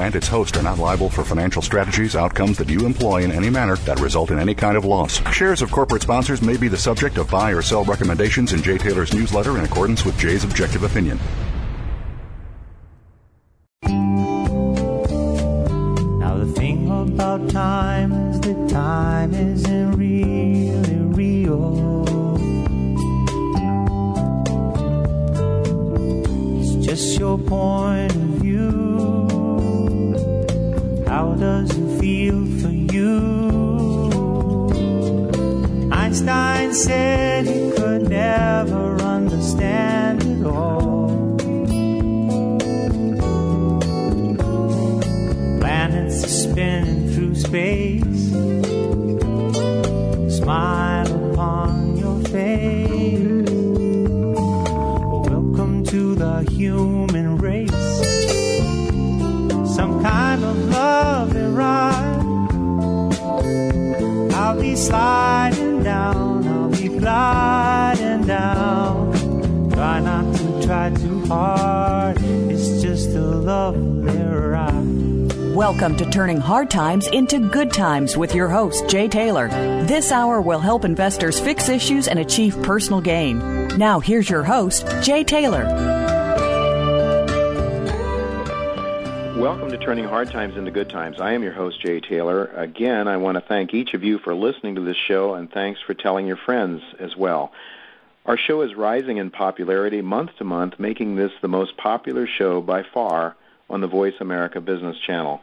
and its host are not liable for financial strategies, outcomes that you employ in any manner that result in any kind of loss. Shares of corporate sponsors may be the subject of buy or sell recommendations in Jay Taylor's newsletter in accordance with Jay's objective opinion. Now the thing about time is that time isn't really real. It's just your point of view. How does it feel for you? Einstein said he could never understand it all. Planets are spinning through space. Smile sliding down, I'll be gliding down. Try not to try too hard, it's just a lovely ride. Welcome to Turning Hard Times into Good Times with your host, Jay Taylor. This hour will help investors fix issues and achieve personal gain. Now, here's your host, Jay Taylor. Welcome to Turning Hard Times into Good Times. I am your host, Jay Taylor. Again, I want to thank each of you for listening to this show, and thanks for telling your friends as well. Our show is rising in popularity month to month, making this the most popular show by far on the Voice America Business Channel.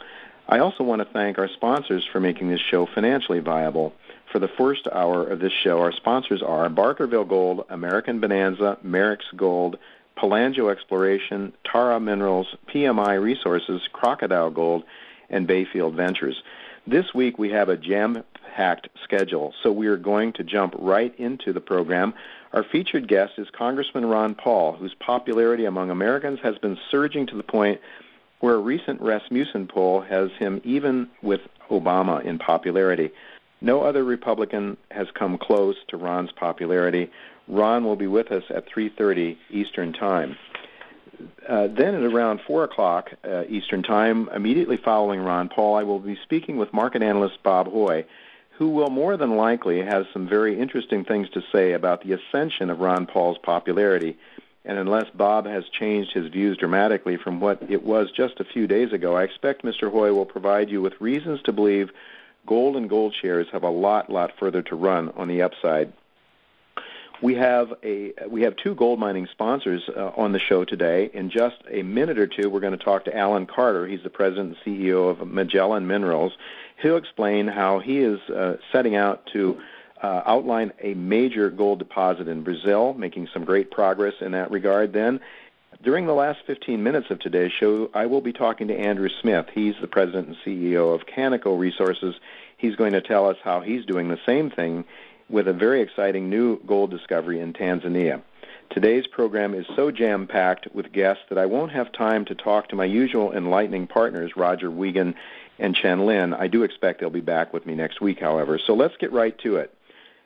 I also want to thank our sponsors for making this show financially viable. For the first hour of this show, our sponsors are Barkerville Gold, American Bonanza, Merrex Gold, Palangio Exploration, Tara Minerals, PMI Resources, Crocodile Gold, and Bayfield Ventures. This week we have a jam-packed schedule, so we are going to jump right into the program. Our featured guest is Congressman Ron Paul, whose popularity among Americans has been surging to the point where a recent Rasmussen poll has him even with Obama in popularity. No other Republican has come close to Ron's popularity. Ron will be with us at 3:30 Eastern Time. Uh, then at around 4 o'clock uh, Eastern Time, immediately following Ron Paul, I will be speaking with market analyst Bob Hoye, who will more than likely have some very interesting things to say about the ascension of Ron Paul's popularity. And unless Bob has changed his views dramatically from what it was just a few days ago, I expect Mr. Hoye will provide you with reasons to believe gold and gold shares have a lot, lot further to run on the upside. We have a we have two gold mining sponsors uh, on the show today. In just a minute or two, we're going to talk to Alan Carter. He's the president and CEO of Magellan Minerals. He'll explain how he is uh, setting out to uh, outline a major gold deposit in Brazil, making some great progress in that regard. Then, during the last 15 minutes of today's show, I will be talking to Andrew Smith. He's the president and CEO of Canaco Resources. He's going to tell us how he's doing the same thing with a very exciting new gold discovery in Tanzania. Today's program is so jam packed with guests that I won't have time to talk to my usual enlightening partners, Roger Wiegand and Chen Lin. I do expect they'll be back with me next week, however. So let's get right to it.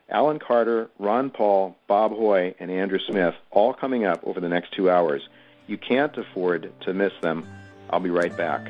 Alan Carter, Ron Paul, Bob Hoye, and Andrew Smith, all coming up over the next two hours. You can't afford to miss them. I'll be right back.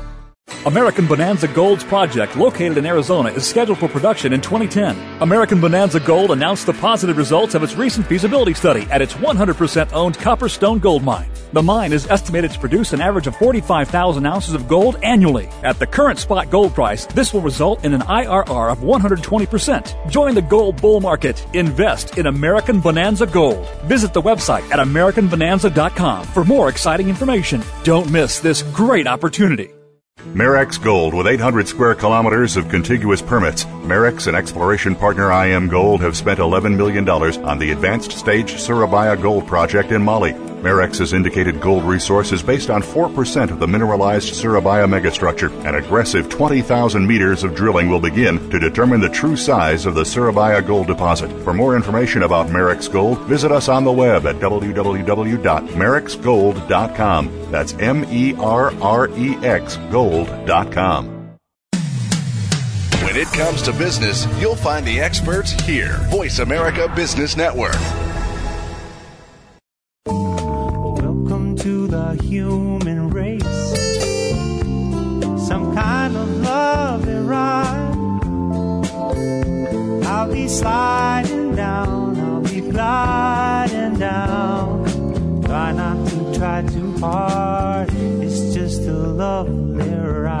American Bonanza Gold's project, located in Arizona, is scheduled for production in 2010. American Bonanza Gold announced the positive results of its recent feasibility study at its 100% owned Copperstone Gold Mine. The mine is estimated to produce an average of 45,000 ounces of gold annually. At the current spot gold price, this will result in an IRR of 120%. Join the gold bull market. Invest in American Bonanza Gold. Visit the website at AmericanBonanza.com for more exciting information. Don't miss this great opportunity. Merrex Gold, with 800 square kilometers of contiguous permits, Merrex and exploration partner IAMGOLD have spent $11 million on the advanced stage Siribaya Gold project in Mali. Merrex's indicated gold resource is based on 4% of the mineralized Siribaya megastructure. An aggressive 20,000 meters of drilling will begin to determine the true size of the Siribaya gold deposit. For more information about Merrex Gold, visit us on the web at www.merrexgold.com. That's M E R R E X gold.com. When it comes to business, you'll find the experts here. Voice America Business Network. Human race. Some kind of lovely ride. I'll be sliding down, I'll be gliding down. Try not to try too hard, it's just a lovely ride.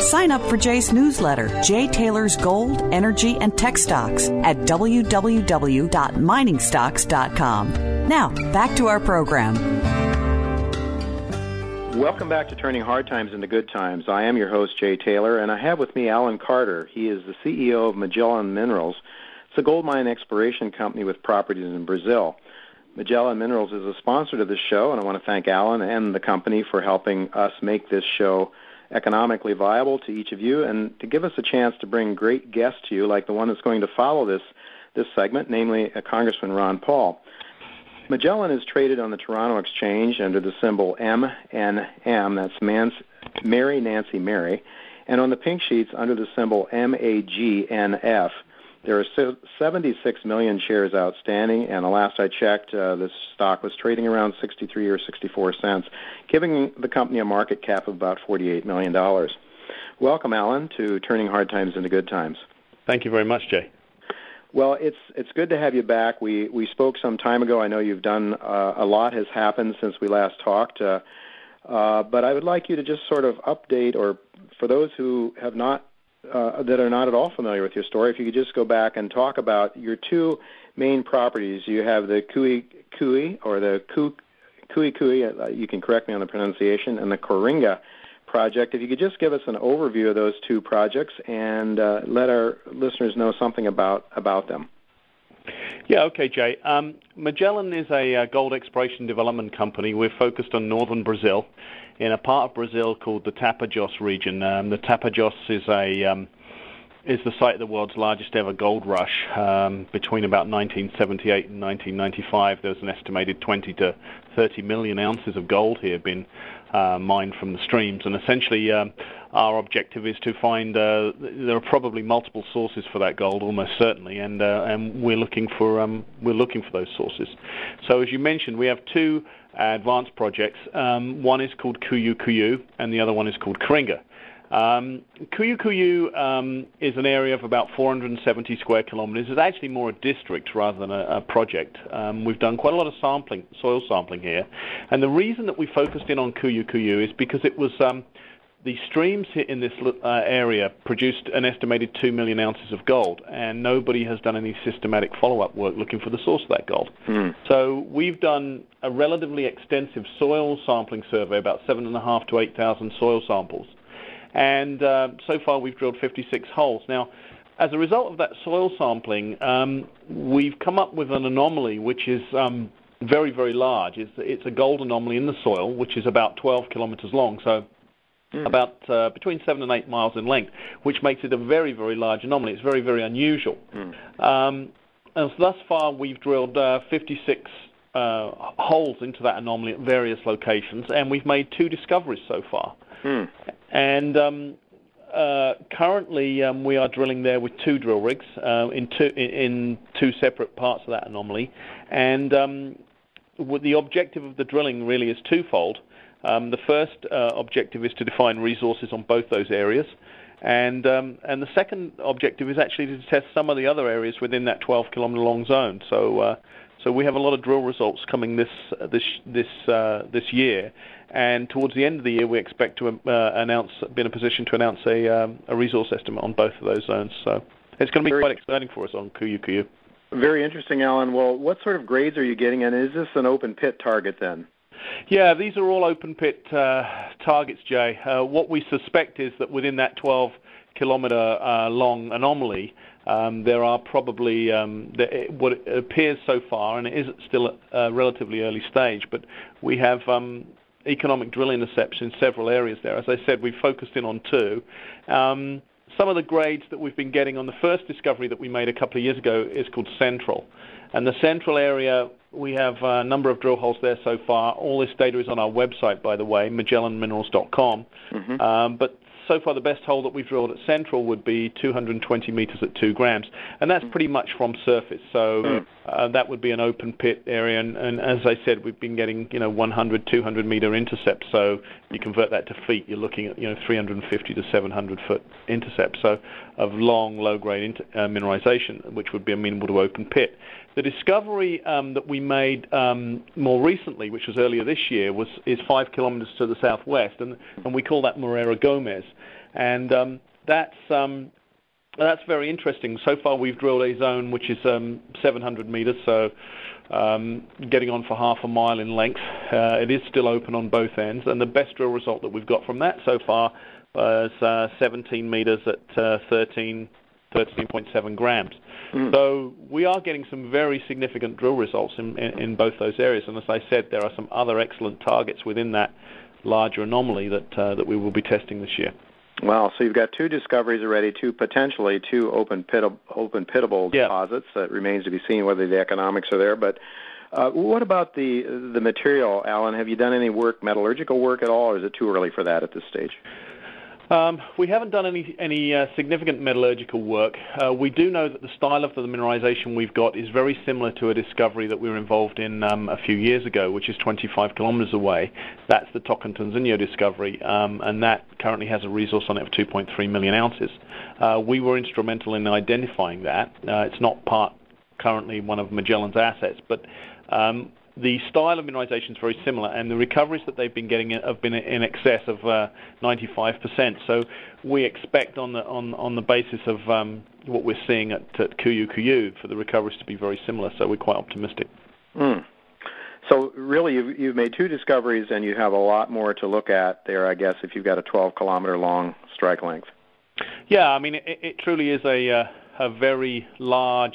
Sign up for Jay's newsletter, Jay Taylor's Gold, Energy, and Tech Stocks at www.miningstocks.com. Now, back to our program. Welcome back to Turning Hard Times into Good Times. I am your host, Jay Taylor, and I have with me Alan Carter. He is the CEO of Magellan Minerals. It's a gold mine exploration company with properties in Brazil. Magellan Minerals is a sponsor to this show, and I want to thank Alan and the company for helping us make this show economically viable to each of you and to give us a chance to bring great guests to you like the one that's going to follow this this segment, namely uh, Congressman Ron Paul. Magellan is traded on the Toronto Exchange under the symbol MNM, that's Mans, Mary Nancy Mary, and on the pink sheets under the symbol MAGNF. There are 76 million shares outstanding, and the last I checked, uh, the stock was trading around 63 or 64 cents, giving the company a market cap of about 48 million dollars. Welcome, Alan, to turning hard times into good times. Thank you very much, Jay. Well, it's it's good to have you back. We we spoke some time ago. I know you've done uh, a lot has happened since we last talked, uh, uh, but I would like you to just sort of update, or for those who have not uh, that are not at all familiar with your story, if you could just go back and talk about your two main properties. You have the Cuiú Cuiú or the Cuiú Cuiú. Uh, you can correct me on the pronunciation, and the Coringa project. If you could just give us an overview of those two projects and uh, let our listeners know something about about them. Yeah, okay, Jay. Um, Magellan is a uh, gold exploration development company. We're focused on northern Brazil in a part of Brazil called the Tapajós region. Um, the Tapajós is a um, is the site of the world's largest ever gold rush. Um, between about 1978 and 1995, there was an estimated 20 to 30 million ounces of gold here been uh, mined from the streams. And essentially, um, our objective is to find uh, there are probably multiple sources for that gold, almost certainly, and uh, and we're looking for um, we're looking for those sources. So as you mentioned, we have two advanced projects. Um, one is called Cuiú Cuiú, and the other one is called Coringa. Um, Cuiú Cuiú um, is an area of about 470 square kilometers. It's actually more a district rather than a, project. Um, we've done quite a lot of sampling, soil sampling here, and the reason that we focused in on Cuiú Cuiú is because it was um, the streams in this uh, area produced an estimated 2 million ounces of gold, and nobody has done any systematic follow-up work looking for the source of that gold. Mm. So we've done a relatively extensive soil sampling survey, about 7.5 to 8,000 soil samples, and uh, so far we've drilled 56 holes. Now, as a result of that soil sampling, um, we've come up with an anomaly which is um, very, very large. It's, it's, a gold anomaly in the soil, which is about 12 kilometers long, so mm. about uh, between 7 and 8 miles in length, which makes it a very, very large anomaly. It's very, very unusual. Mm. Um, and so thus far, we've drilled uh, 56 uh, holes into that anomaly at various locations, and we've made two discoveries so far. Mm. And um, uh, currently, um, we are drilling there with two drill rigs uh, in, two, in, two separate parts of that anomaly. And um, the objective of the drilling really is twofold. Um, the first uh, objective is to define resources on both those areas. And, um, and the second objective is actually to test some of the other areas within that 12 kilometer long zone. So, uh, so we have a lot of drill results coming this, this, this, uh, this year. And towards the end of the year, we expect to uh, announce, be in a position to announce a, um, a resource estimate on both of those zones. So it's going to be quite exciting for us on Cuiú Cuiú. Very interesting, Alan. Well, what sort of grades are you getting, and is this an open pit target then? Yeah, these are all open pit uh, targets, Jay. Uh, what we suspect is that within that 12 kilometer uh, long anomaly, there are probably um, what appears so far, and it is still at a relatively early stage, but we have um, economic drill intercepts in several areas there. As I said, we've focused in on two. Um, some of the grades that we've been getting on the first discovery that we made a couple of years ago is called Central. And the central area, we have a number of drill holes there so far. All this data is on our website, by the way, MagellanMinerals.com. So far the best hole that we've drilled at Central would be 220 meters at 2 grams, and that's pretty much from surface. So mm. uh, that would be an open pit area, and, and, as I said, we've been getting you know 100, 200 meter intercepts. So you convert that to feet, you're looking at you know 350 to 700 foot intercepts. So of long, low-grade inter- uh, mineralization, which would be amenable to open pit. The discovery um, that we made um, more recently, which was earlier this year, is five kilometers to the southwest, and, we call that Moreira Gomes, and um, that's that's very interesting. So far, we've drilled a zone which is um, 700 meters, so getting on for half a mile in length. Uh, it is still open on both ends, and the best drill result that we've got from that so far was uh, 17 meters at uh, 13 13.7 grams. Mm. So we are getting some very significant drill results in, in, in, both those areas. And as I said, there are some other excellent targets within that larger anomaly that uh, that we will be testing this year. Well, so you've got two discoveries already, two potentially two open pit open pitable yeah. deposits. That remains to be seen whether the economics are there. But uh, what about the the material, Alan? Have you done any work, metallurgical work at all, or is it too early for that at this stage? Um, we haven't done any any uh, significant metallurgical work. Uh, we do know that the style of the mineralization we've got is very similar to a discovery that we were involved in um, a few years ago, which is 25 kilometers away. That's the Tocantinzinho discovery, um, and that currently has a resource on it of 2.3 million ounces. Uh, we were instrumental in identifying that. It's not part currently one of Magellan's assets, but the style of mineralization is very similar, and the recoveries that they've been getting have been in excess of uh, 95%. So we expect on the on on the basis of um, what we're seeing at, at Cuiú Cuiú for the recoveries to be very similar. So we're quite optimistic. Mm. So really, you've, you've made two discoveries, and you have a lot more to look at there. I guess if you've got a 12 kilometer long strike length. Yeah, I mean it, it truly is a uh, a very large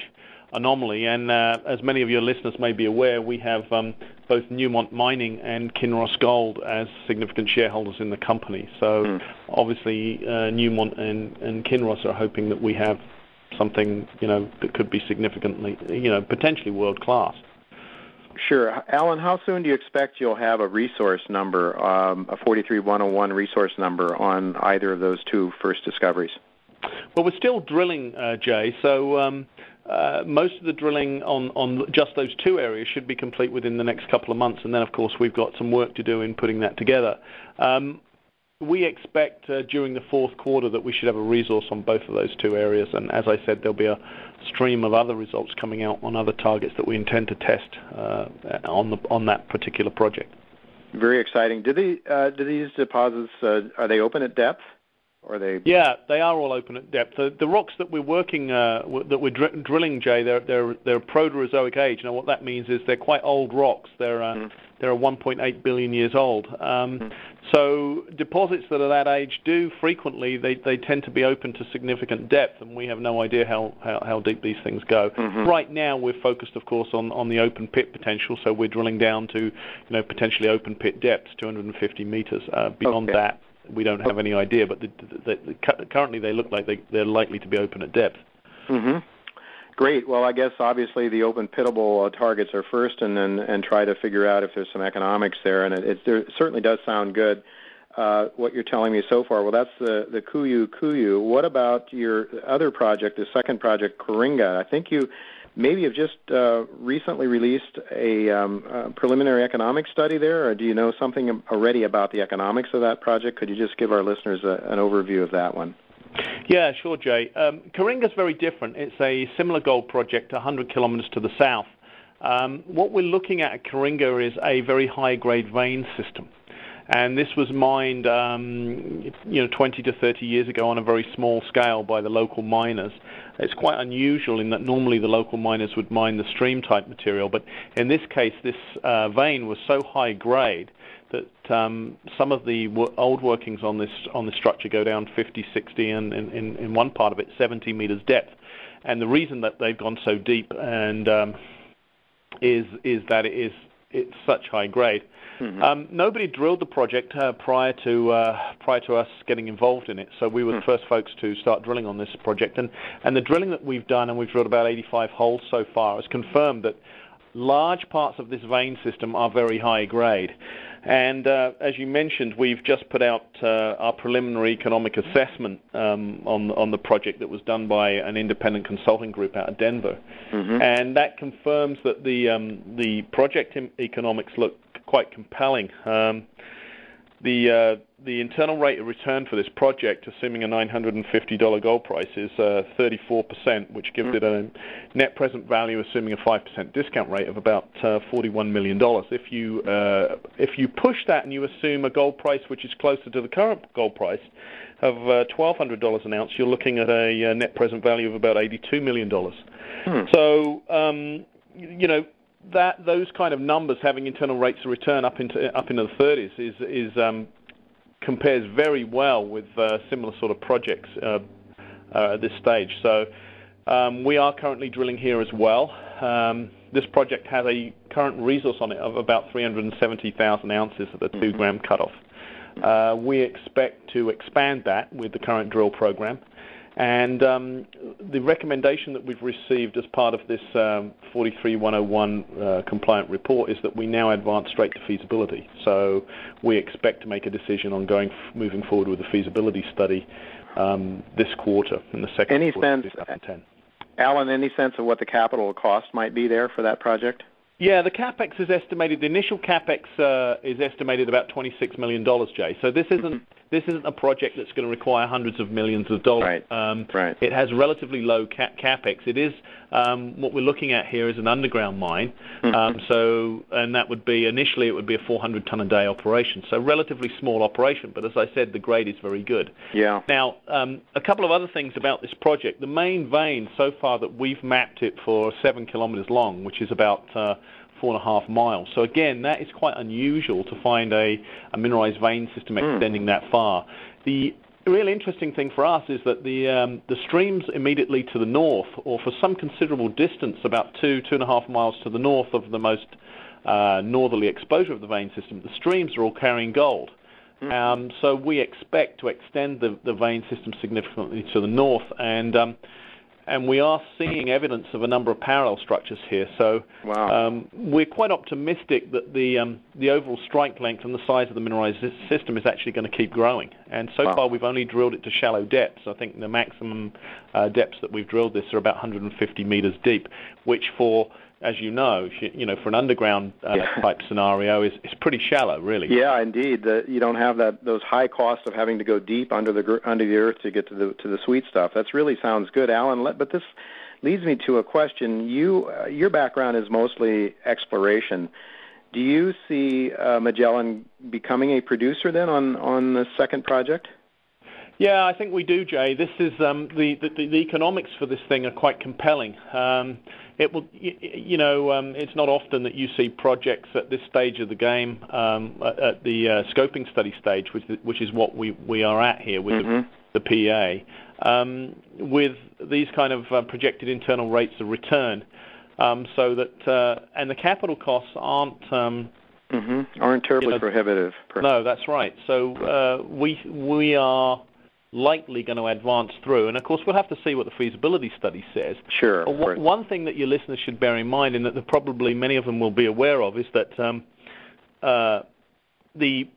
anomaly. And uh, as many of your listeners may be aware, we have um, both Newmont Mining and Kinross Gold as significant shareholders in the company. So mm. obviously, uh, Newmont and, and Kinross are hoping that we have something, you know, that could be significantly, you know, potentially world class. Sure. Alan, how soon do you expect you'll have a resource number, um, a 43101 resource number on either of those two first discoveries? Well, we're still drilling, uh, Jay, so um, most of the drilling on, just those two areas should be complete within the next couple of months, and then, of course, we've got some work to do in putting that together. Um, we expect uh, during the fourth quarter that we should have a resource on both of those two areas, and as I said, there'll be a stream of other results coming out on other targets that we intend to test uh, on the on that particular project. Very exciting. Do the uh, do these deposits uh, are they open at depth? Or they? Yeah, they are all open at depth. The, the rocks that we're working uh, that we're dr- drilling, Jay, they're they're they're Proterozoic age. Now, what that means is they're quite old rocks. They're uh, mm. they're 1.8 billion years old. Um, mm. So deposits that are that age do frequently they, they tend to be open to significant depth, and we have no idea how, how, how deep these things go. Mm-hmm. Right now, we're focused, of course, on, on the open pit potential. So we're drilling down to you know potentially open pit depths, 250 meters. Uh, beyond okay. that, we don't have any idea, but the, the, the, currently they look like they, they're likely to be open at depth. Mm-hmm. Great. Well, I guess obviously the open pitable uh, targets are first, and then and try to figure out if there's some economics there. And it, it, there certainly does sound good. Uh, what you're telling me so far. Well, that's the the Cuiú Cuiú. What about your other project, the second project, Coringa? I think you maybe have just uh, recently released a, um, a preliminary economic study there, or do you know something already about the economics of that project? Could you just give our listeners a, an overview of that one? Yeah, sure, Jay. Um, is very different. It's a similar gold project 100 kilometers to the south. Um, what we're looking at at Coringa is a very high-grade vein system. And this was mined, um, you know, 20 to 30 years ago on a very small scale by the local miners. It's quite unusual in that normally the local miners would mine the stream type material, but in this case, this uh, vein was so high grade that um, some of the old workings on this on the structure go down 50, 60, and in, in, in one part of it 70 meters depth. And the reason that they've gone so deep and um, is is that it is it's such high grade. Mm-hmm. Um, nobody drilled the project uh, prior to uh, prior to us getting involved in it, so we were mm. the first folks to start drilling on this project. And and the drilling that we've done, and we've drilled about 85 holes so far, has confirmed that large parts of this vein system are very high grade. And uh, as you mentioned, we've just put out uh, our preliminary economic assessment um, on on the project that was done by an independent consulting group out of Denver, mm-hmm. and that confirms that the um, the project economics look quite compelling. Um, the uh, the internal rate of return for this project, assuming a $950 gold price, is uh, 34%, which gives mm. it a net present value, assuming a 5% discount rate, of about uh, $41 million. If you uh, if you push that and you assume a gold price which is closer to the current gold price of $1,200 uh, an ounce, you're looking at a uh, net present value of about $82 million. Hmm. So, um, you know, that those kind of numbers having internal rates of return up into up into the 30s is is um, compares very well with uh, similar sort of projects uh, uh, at this stage. So um, we are currently drilling here as well. Um, this project has a current resource on it of about 370,000 ounces at the two mm-hmm. gram cutoff. Uh, we expect to expand that with the current drill program. And um, the recommendation that we've received as part of this um, 43101 uh, compliant report is that we now advance straight to feasibility. So we expect to make a decision on going moving forward with the feasibility study um, this quarter, in the second any quarter sense, of 2010. Alan, any sense of what the capital cost might be there for that project? Yeah, the capex is estimated. The initial capex uh, is estimated about twenty-six million dollars, Jay. So this isn't mm-hmm this isn't a project that's going to require hundreds of millions of dollars. Right. Um, right. It has relatively low cap- capex. It is um, what we're looking at here is an underground mine. Mm-hmm. Um, so, and that would be initially it would be a 400 ton a day operation. So, relatively small operation. But as I said, the grade is very good. Yeah. Now, um, a couple of other things about this project. The main vein so far that we've mapped it for seven kilometers long, which is about uh, four and a half miles. So again, that is quite unusual to find a, a mineralized vein system hmm. extending mm. that far. The real interesting thing for us is that the um, the streams immediately to the north, or for some considerable distance, about two two and a half miles to the north of the most uh, northerly exposure of the vein system, the streams are all carrying gold. Mm. Um, so we expect to extend the, the vein system significantly to the north, and um, and we are seeing evidence of a number of parallel structures here. So wow. um, we're quite optimistic that the um, the overall strike length and the size of the mineralized system is actually going to keep growing. And so wow. far, we've only drilled it to shallow depths. I think the maximum uh, depths that we've drilled this are about 150 meters deep, which for as you know, you know, for an underground uh, yeah. type scenario, is, is pretty shallow, really. Yeah, indeed. The, you don't have that those high costs of having to go deep under the under the earth to get to the to the sweet stuff. That's really sounds good, Alan. But this leads me to a question. You uh, your background is mostly exploration. Do you see uh, Magellan becoming a producer then on on the second project? Yeah, I think we do, Jay. This is um, the, the the economics for this thing are quite compelling. Um, it will, you, you know, um, it's not often that you see projects at this stage of the game, um, at the uh, scoping study stage, which, which is what we, we are at here with mm-hmm. the, the, PA, um, with these kind of uh, projected internal rates of return, um, so that uh, and the capital costs aren't. Um, mm-hmm. Aren't terribly you know, prohibitive. No, that's right. So uh, we we are likely going to advance through. And of course, we'll have to see what the feasibility study says. Sure. One, one thing that your listeners should bear in mind, and that probably many of them will be aware of, is that um, uh, the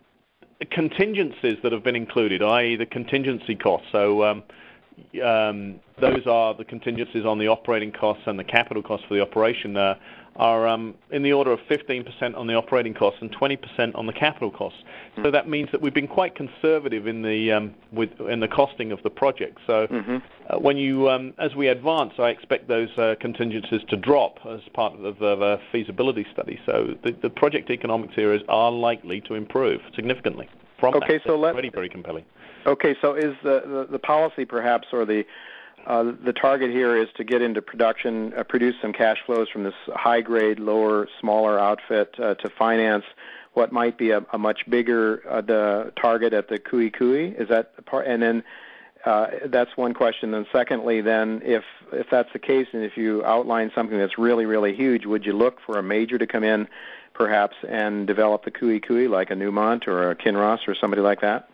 contingencies that have been included, i.e., the contingency costs. So um, um, those are the contingencies on the operating costs and the capital costs for the operation. Uh, are um, in the order of 15% on the operating costs and 20% on the capital costs. So that means that we've been quite conservative in the um, with in the costing of the project. So mm-hmm. uh, when you um, as we advance, I expect those uh, contingencies to drop as part of the feasibility study. So the, the project economics here is, are likely to improve significantly from okay, that. So let, already very compelling. Okay, so is the, the, the policy perhaps or the uh, the target here is to get into production, uh, produce some cash flows from this high grade, lower, smaller outfit uh, to finance what might be a, much bigger uh, the target at the Cuiú Cuiú. Is that part? And then uh, that's one question. Secondly, then if if that's the case, and if you outline something that's really really huge, would you look for a major to come in, perhaps, and develop the Cuiú Cuiú like a Newmont or a Kinross or somebody like that?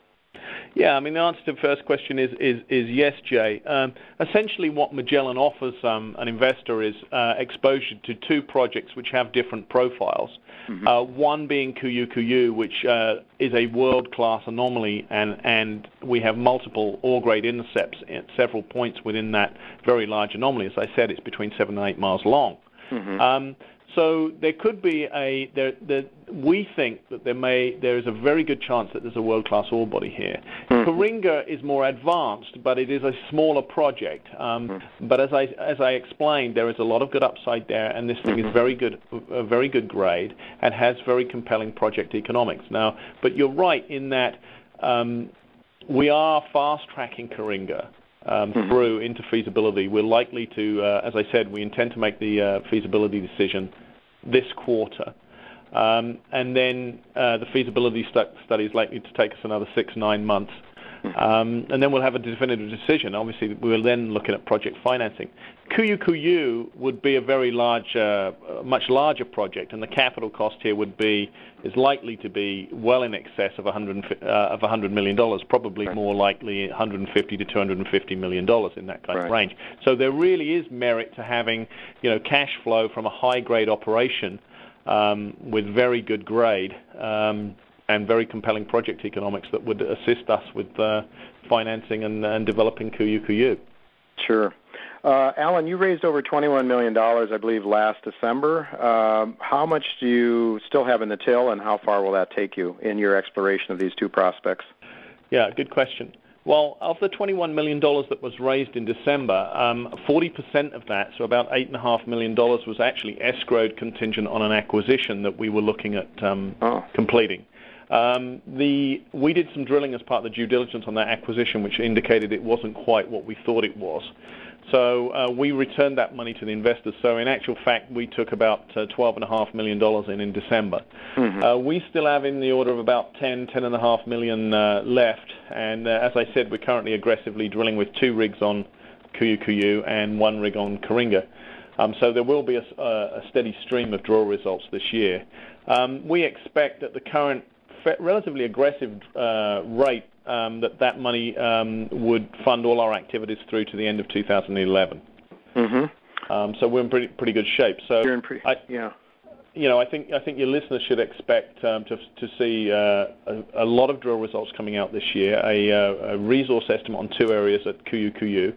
Yeah, I mean, the answer to the first question is is, is yes, Jay. Um, essentially, what Magellan offers um, an investor is uh, exposure to two projects which have different profiles. Mm-hmm. Uh, one being Cuiú Cuiú, which uh, is a world-class anomaly, and, and we have multiple ore-grade intercepts at several points within that very large anomaly. As I said, it's between seven and eight miles long. Mm-hmm. Um, so there could be a there, there, we think that there may there is a very good chance that there's a world class ore body here. Mm-hmm. Coringa is more advanced, but it is a smaller project. Um, mm-hmm. But as I as I explained, there is a lot of good upside there, and this thing is very good, a very good grade, and has very compelling project economics. Now, but you're right in that. Um, we are fast tracking Coringa um, through into feasibility. We're likely to, uh, as I said, we intend to make the uh, feasibility decision this quarter. Um, and then uh, the feasibility stu- study is likely to take us another six, nine months. Um, and then we'll have a definitive decision. Obviously, we are then looking at project financing. Cuiú Cuiú would be a very large, uh, much larger project, and the capital cost here would be is likely to be well in excess of 100 uh, of 100 million dollars, probably right. more likely 150 to 250 million dollars in that kind right. of range. So there really is merit to having, you know, cash flow from a high grade operation um, with very good grade. Um, and very compelling project economics that would assist us with uh, financing and, and developing Cuiú. Sure. Uh, Alan, you raised over $21 million, I believe, last December. Um, how much do you still have in the till, and how far will that take you in your exploration of these two prospects? Yeah, good question. Well, of the $21 million that was raised in December, um, 40% of that, so about $8.5 million, was actually escrowed contingent on an acquisition that we were looking at um, oh. completing. Um, the, we did some drilling as part of the due diligence on that acquisition, which indicated it wasn't quite what we thought it was. So uh, we returned that money to the investors. So in actual fact, we took about uh, $12.5 million in in December. Mm-hmm. Uh, we still have in the order of about 10, 10.5 million uh, left. And uh, as I said, we're currently aggressively drilling with two rigs on Cuiú and one rig on Coringa. Um, so there will be a, a, steady stream of drill results this year. Um, we expect that the current relatively aggressive uh, rate um, that that money um, would fund all our activities through to the end of 2011. Mm-hmm. Um, so we're in pretty pretty good shape. So You're in pretty, yeah. you know, I think I think your listeners should expect um, to to see uh, a, a, lot of drill results coming out this year. A, uh, a resource estimate on two areas at Cuiú Cuiú.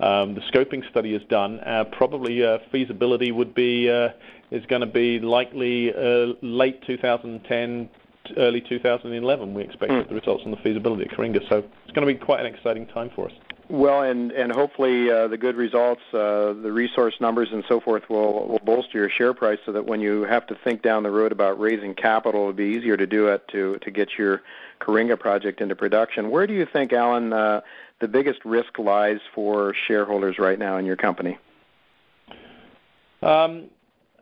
Um, the scoping study is done. Uh, probably uh, feasibility would be uh, is going to be likely uh, late 2010, early 2011. We expect mm. the results on the feasibility at Coringa. So it's going to be quite an exciting time for us. Well, and and hopefully uh, the good results, uh, the resource numbers, and so forth will will bolster your share price, so that when you have to think down the road about raising capital, it'll be easier to do it to to get your Coringa project into production. Where do you think, Alan, uh, the biggest risk lies for shareholders right now in your company? Um,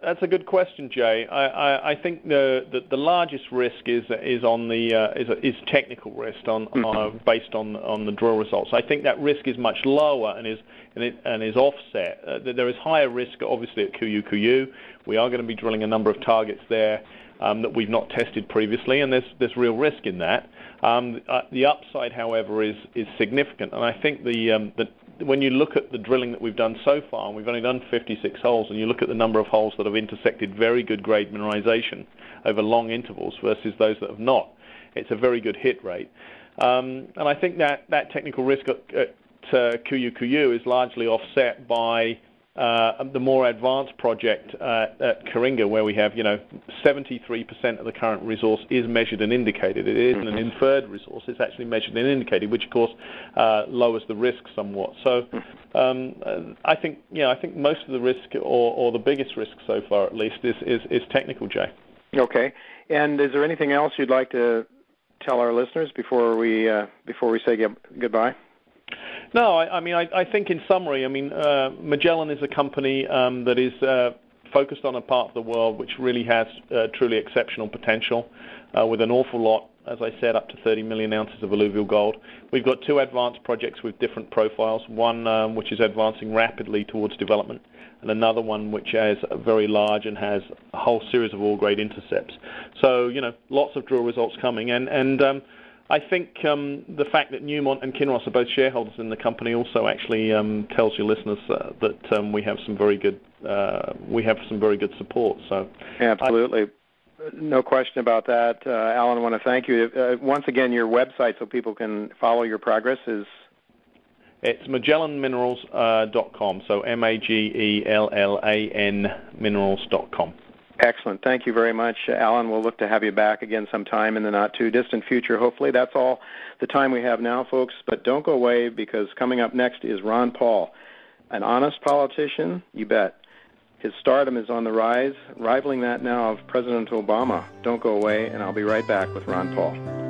that's a good question, Jay. I, I, I think the, the, the largest risk is is on the uh, is is technical risk on, mm-hmm. based on on the drill results. I think that risk is much lower and is and, it, and is offset. Uh, there is higher risk, obviously, at Cuiú. We are going to be drilling a number of targets there um, that we've not tested previously, and there's there's real risk in that. Um, uh, the upside, however, is is significant, and I think the um, the when you look at the drilling that we've done so far, and we've only done 56 holes, and you look at the number of holes that have intersected very good grade mineralization over long intervals versus those that have not, it's a very good hit rate. Um, and I think that, that technical risk at, at uh, Cuiú Cuiú is largely offset by the more advanced project uh, at Coringa, where we have, you know, 73% of the current resource is measured and indicated. It isn't an inferred resource; it's actually measured and indicated, which of course uh, lowers the risk somewhat. So, um, I think, yeah, I think most of the risk, or, the biggest risk so far, at least, is technical, Jay. Okay. And is there anything else you'd like to tell our listeners before we uh, before we say goodbye? No, I, I mean, I, I, think in summary, I mean, uh, Magellan is a company um, that is uh, focused on a part of the world which really has uh, truly exceptional potential, uh, with an awful lot, as I said, up to 30 million ounces of alluvial gold. We've got two advanced projects with different profiles. One um, which is advancing rapidly towards development, and another one which is very large and has a whole series of all grade intercepts. So, you know, lots of drill results coming, and and um, I think um, the fact that Newmont and Kinross are both shareholders in the company also actually um, tells your listeners uh, that um, we have some very good uh, we have some very good support. So absolutely. I, no question about that. Uh, Alan, I want to thank you. Uh, once again, your website so people can follow your progress is it's MagellanMinerals.com. Uh, so M A G E L L A N Minerals.com. Excellent. Thank you very much, Alan. We'll look to have you back again sometime in the not too distant future. Hopefully, that's all the time we have now, folks. But don't go away because coming up next is Ron Paul, an honest politician, you bet. His stardom is on the rise, rivaling that now of President Obama. Don't go away, and I'll be right back with Ron Paul.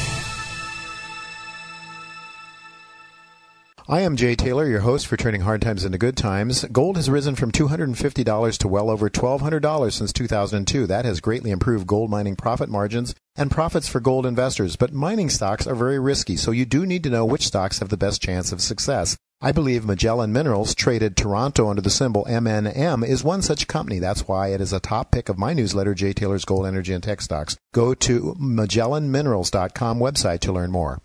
I am Jay Taylor, your host for Turning Hard Times into Good Times. Gold has risen from $250 to well over $1,200 since 2002. That has greatly improved gold mining profit margins and profits for gold investors. But mining stocks are very risky, so you do need to know which stocks have the best chance of success. I believe Magellan Minerals, traded Toronto under the symbol MNM, is one such company. That's why it is a top pick of my newsletter, Jay Taylor's Gold, Energy, and Tech Stocks. Go to MagellanMinerals.com website to learn more.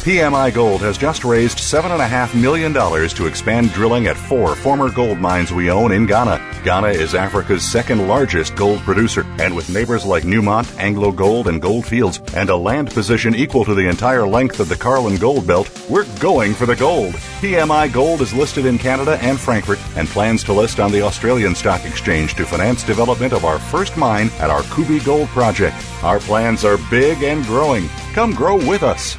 PMI Gold has just raised $7.5 million to expand drilling at four former gold mines we own in Ghana. Ghana is Africa's second largest gold producer, and with neighbors like Newmont, Anglo Gold, and Gold Fields, and a land position equal to the entire length of the Carlin Gold Belt, we're going for the gold. PMI Gold is listed in Canada and Frankfurt and plans to list on the Australian Stock Exchange to finance development of our first mine at our Kubi Gold project. Our plans are big and growing. Come grow with us.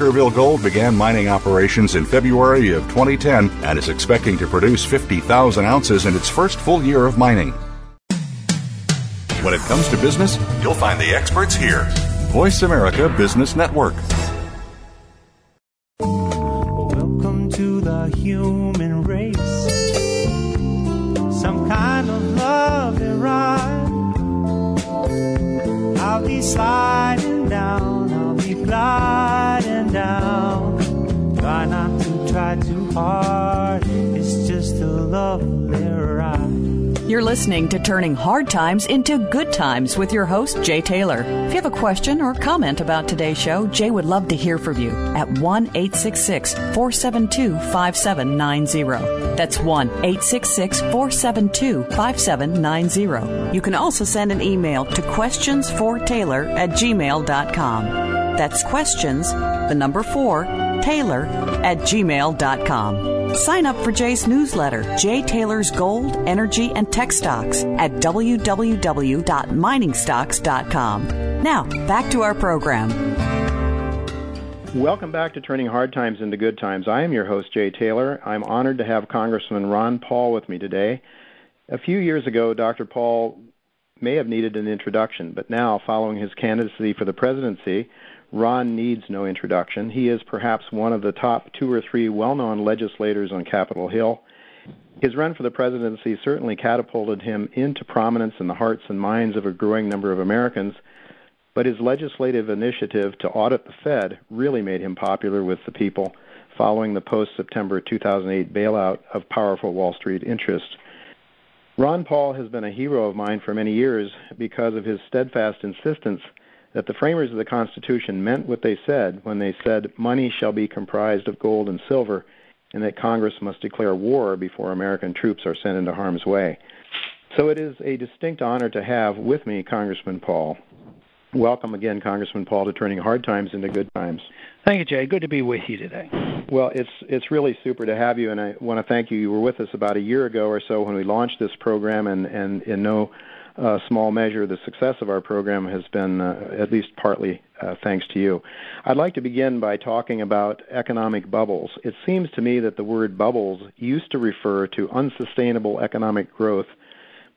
Barkerville Gold began mining operations in February of 2010 and is expecting to produce 50,000 ounces in its first full year of mining. When it comes to business, you'll find the experts here. Voice America Business Network. Welcome to the human race. Some kind of love and. I'll be hard, it's just a lovely ride. You're listening to Turning Hard Times into Good Times with your host, Jay Taylor. If you have a question or comment about today's show, Jay would love to hear from you at 1 866 472 5790. That's 1 866 472 5790. You can also send an email to questionsfortaylor at gmail.com. That's questions, the number 4, Taylor at gmail.com. Sign up for Jay's newsletter, Jay Taylor's Gold, Energy, and Tech Stocks at www.miningstocks.com. Now, back to our program. Welcome back to Turning Hard Times into Good Times. I am your host, Jay Taylor. I'm honored to have Congressman Ron Paul with me today. A few years ago, Dr. Paul may have needed an introduction, but now, following his candidacy for the presidency, Ron needs no introduction. He is perhaps one of the top two or three well known legislators on Capitol Hill. His run for the presidency certainly catapulted him into prominence in the hearts and minds of a growing number of Americans, but his legislative initiative to audit the Fed really made him popular with the people following the post September 2008 bailout of powerful Wall Street interests. Ron Paul has been a hero of mine for many years because of his steadfast insistence that the framers of the Constitution meant what they said when they said money shall be comprised of gold and silver and that Congress must declare war before American troops are sent into harm's way. So it is a distinct honor to have with me Congressman Paul. Welcome again, Congressman Paul, to turning hard times into good times. Thank you, Jay. Good to be with you today. Well, it's it's really super to have you, and I want to thank you. You were with us about a year ago or so when we launched this program, and and in no uh, small measure, the success of our program has been uh, at least partly uh, thanks to you. I'd like to begin by talking about economic bubbles. It seems to me that the word bubbles used to refer to unsustainable economic growth,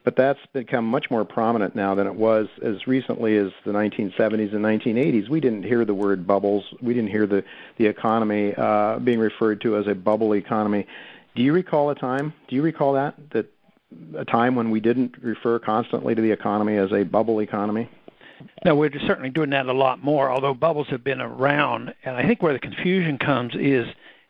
but that's become much more prominent now than it was as recently as the 1970s and 1980s. We didn't hear the word bubbles. We didn't hear the the economy uh, being referred to as a bubble economy. Do you recall a time? Do you recall that that a time when we didn't refer constantly to the economy as a bubble economy? No, we're certainly doing that a lot more, although bubbles have been around. And I think where the confusion comes is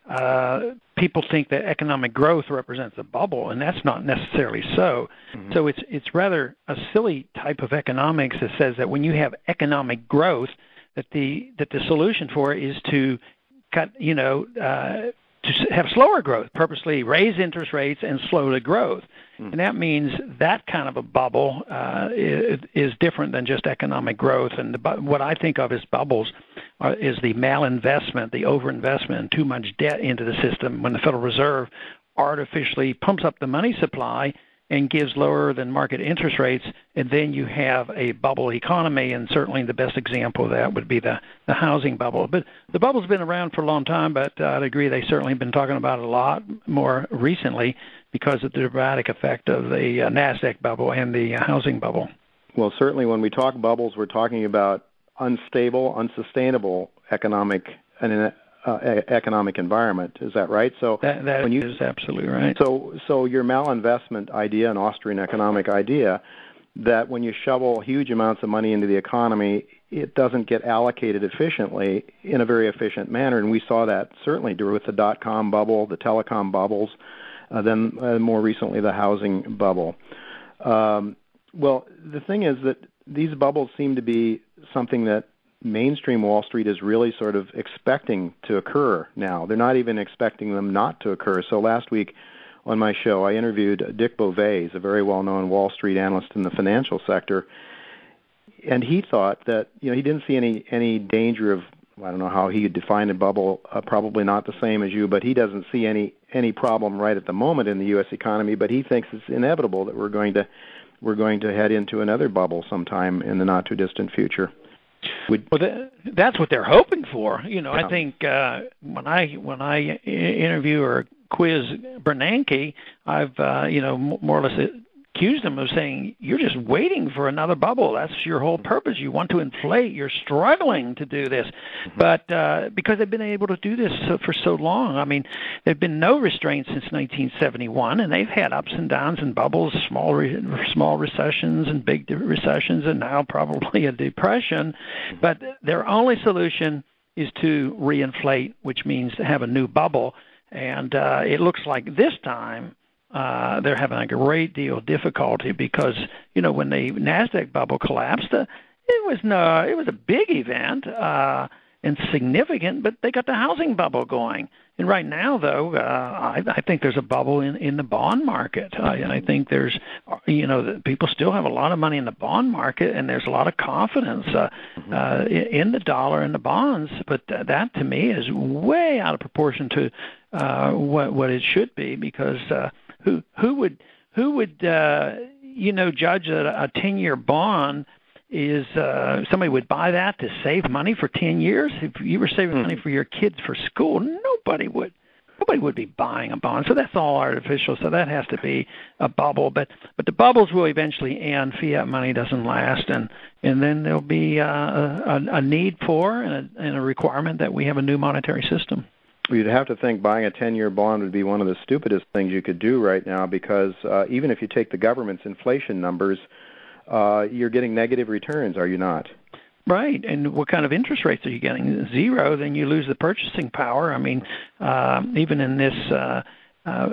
uh, people think that economic growth represents a bubble, and that's not necessarily so. Mm-hmm. So it's it's rather a silly type of economics that says that when you have economic growth, that the that the solution for it is to cut, you know, uh, to have slower growth, purposely raise interest rates and slow the growth. Mm. And that means that kind of a bubble uh, is, is different than just economic growth. And the, what I think of as bubbles are, is the malinvestment, the overinvestment, and too much debt into the system when the Federal Reserve artificially pumps up the money supply and gives lower than market interest rates, and then you have a bubble economy. And certainly the best example of that would be the, the housing bubble. But the bubble's been around for a long time, but uh, I'd agree they certainly have been talking about it a lot more recently because of the dramatic effect of the uh, NASDAQ bubble and the uh, housing bubble. Well, certainly when we talk bubbles, we're talking about unstable, unsustainable economic and economic environment. Is that right? So that, that you, is absolutely right. So, so your malinvestment idea, an Austrian economic idea, that when you shovel huge amounts of money into the economy, it doesn't get allocated efficiently in a very efficient manner, and we saw that certainly with the dot com bubble, the telecom bubbles, uh, then uh, more recently the housing bubble. Um, well, the thing is that these bubbles seem to be something that mainstream Wall Street is really sort of expecting to occur now. They're not even expecting them not to occur. So last week on my show, I interviewed Dick Bove, a very well-known Wall Street analyst in the financial sector, and he thought that you know he didn't see any any danger of I don't know how he would define a bubble, uh, probably not the same as you, but he doesn't see any any problem right at the moment in the U.S. economy. But he thinks it's inevitable that we're going to we're going to head into another bubble sometime in the not too distant future. Would, well, that, that's what they're hoping for. You know, yeah. I think uh, when I when I interview or quiz Bernanke, I've uh, you know more or less accused him of saying you're just waiting for another bubble. That's your whole purpose. You want to inflate. You're struggling to do this, mm-hmm. but uh, because they've been able to do this so, for so long. I mean, there've been no restraints since 1971, and they've had ups and downs and bubbles, small re- small recessions and big recessions, and now probably a depression. Mm-hmm. But their only solution is to reinflate, which means to have a new bubble. And uh, it looks like this time uh, they're having a great deal of difficulty because you know when the Nasdaq bubble collapsed, uh, it was no, it was a big event uh, and significant, but they got the housing bubble going. And right now, though, uh, I, I think there's a bubble in in the bond market. I, I think there's, you know, people still have a lot of money in the bond market, and there's a lot of confidence uh, mm-hmm. uh, in the dollar and the bonds. But that, to me, is way out of proportion to uh, what what it should be because. Uh, who who would who would uh, you know judge that a ten year bond is uh, somebody would buy that to save money for ten years? If you were saving money for your kids for school, nobody would. Nobody would be buying a bond, so that's all artificial. So that has to be a bubble. But but the bubbles will eventually end. Fiat money doesn't last, and and then there'll be uh, a, a need for and a, and a requirement that we have a new monetary system. You'd have to think buying a 10 year bond would be one of the stupidest things you could do right now because uh, even if you take the government's inflation numbers, uh, you're getting negative returns, are you not? Right, and what kind of interest rates are you getting? Zero, then you lose the purchasing power. I mean, uh, even in this uh, uh,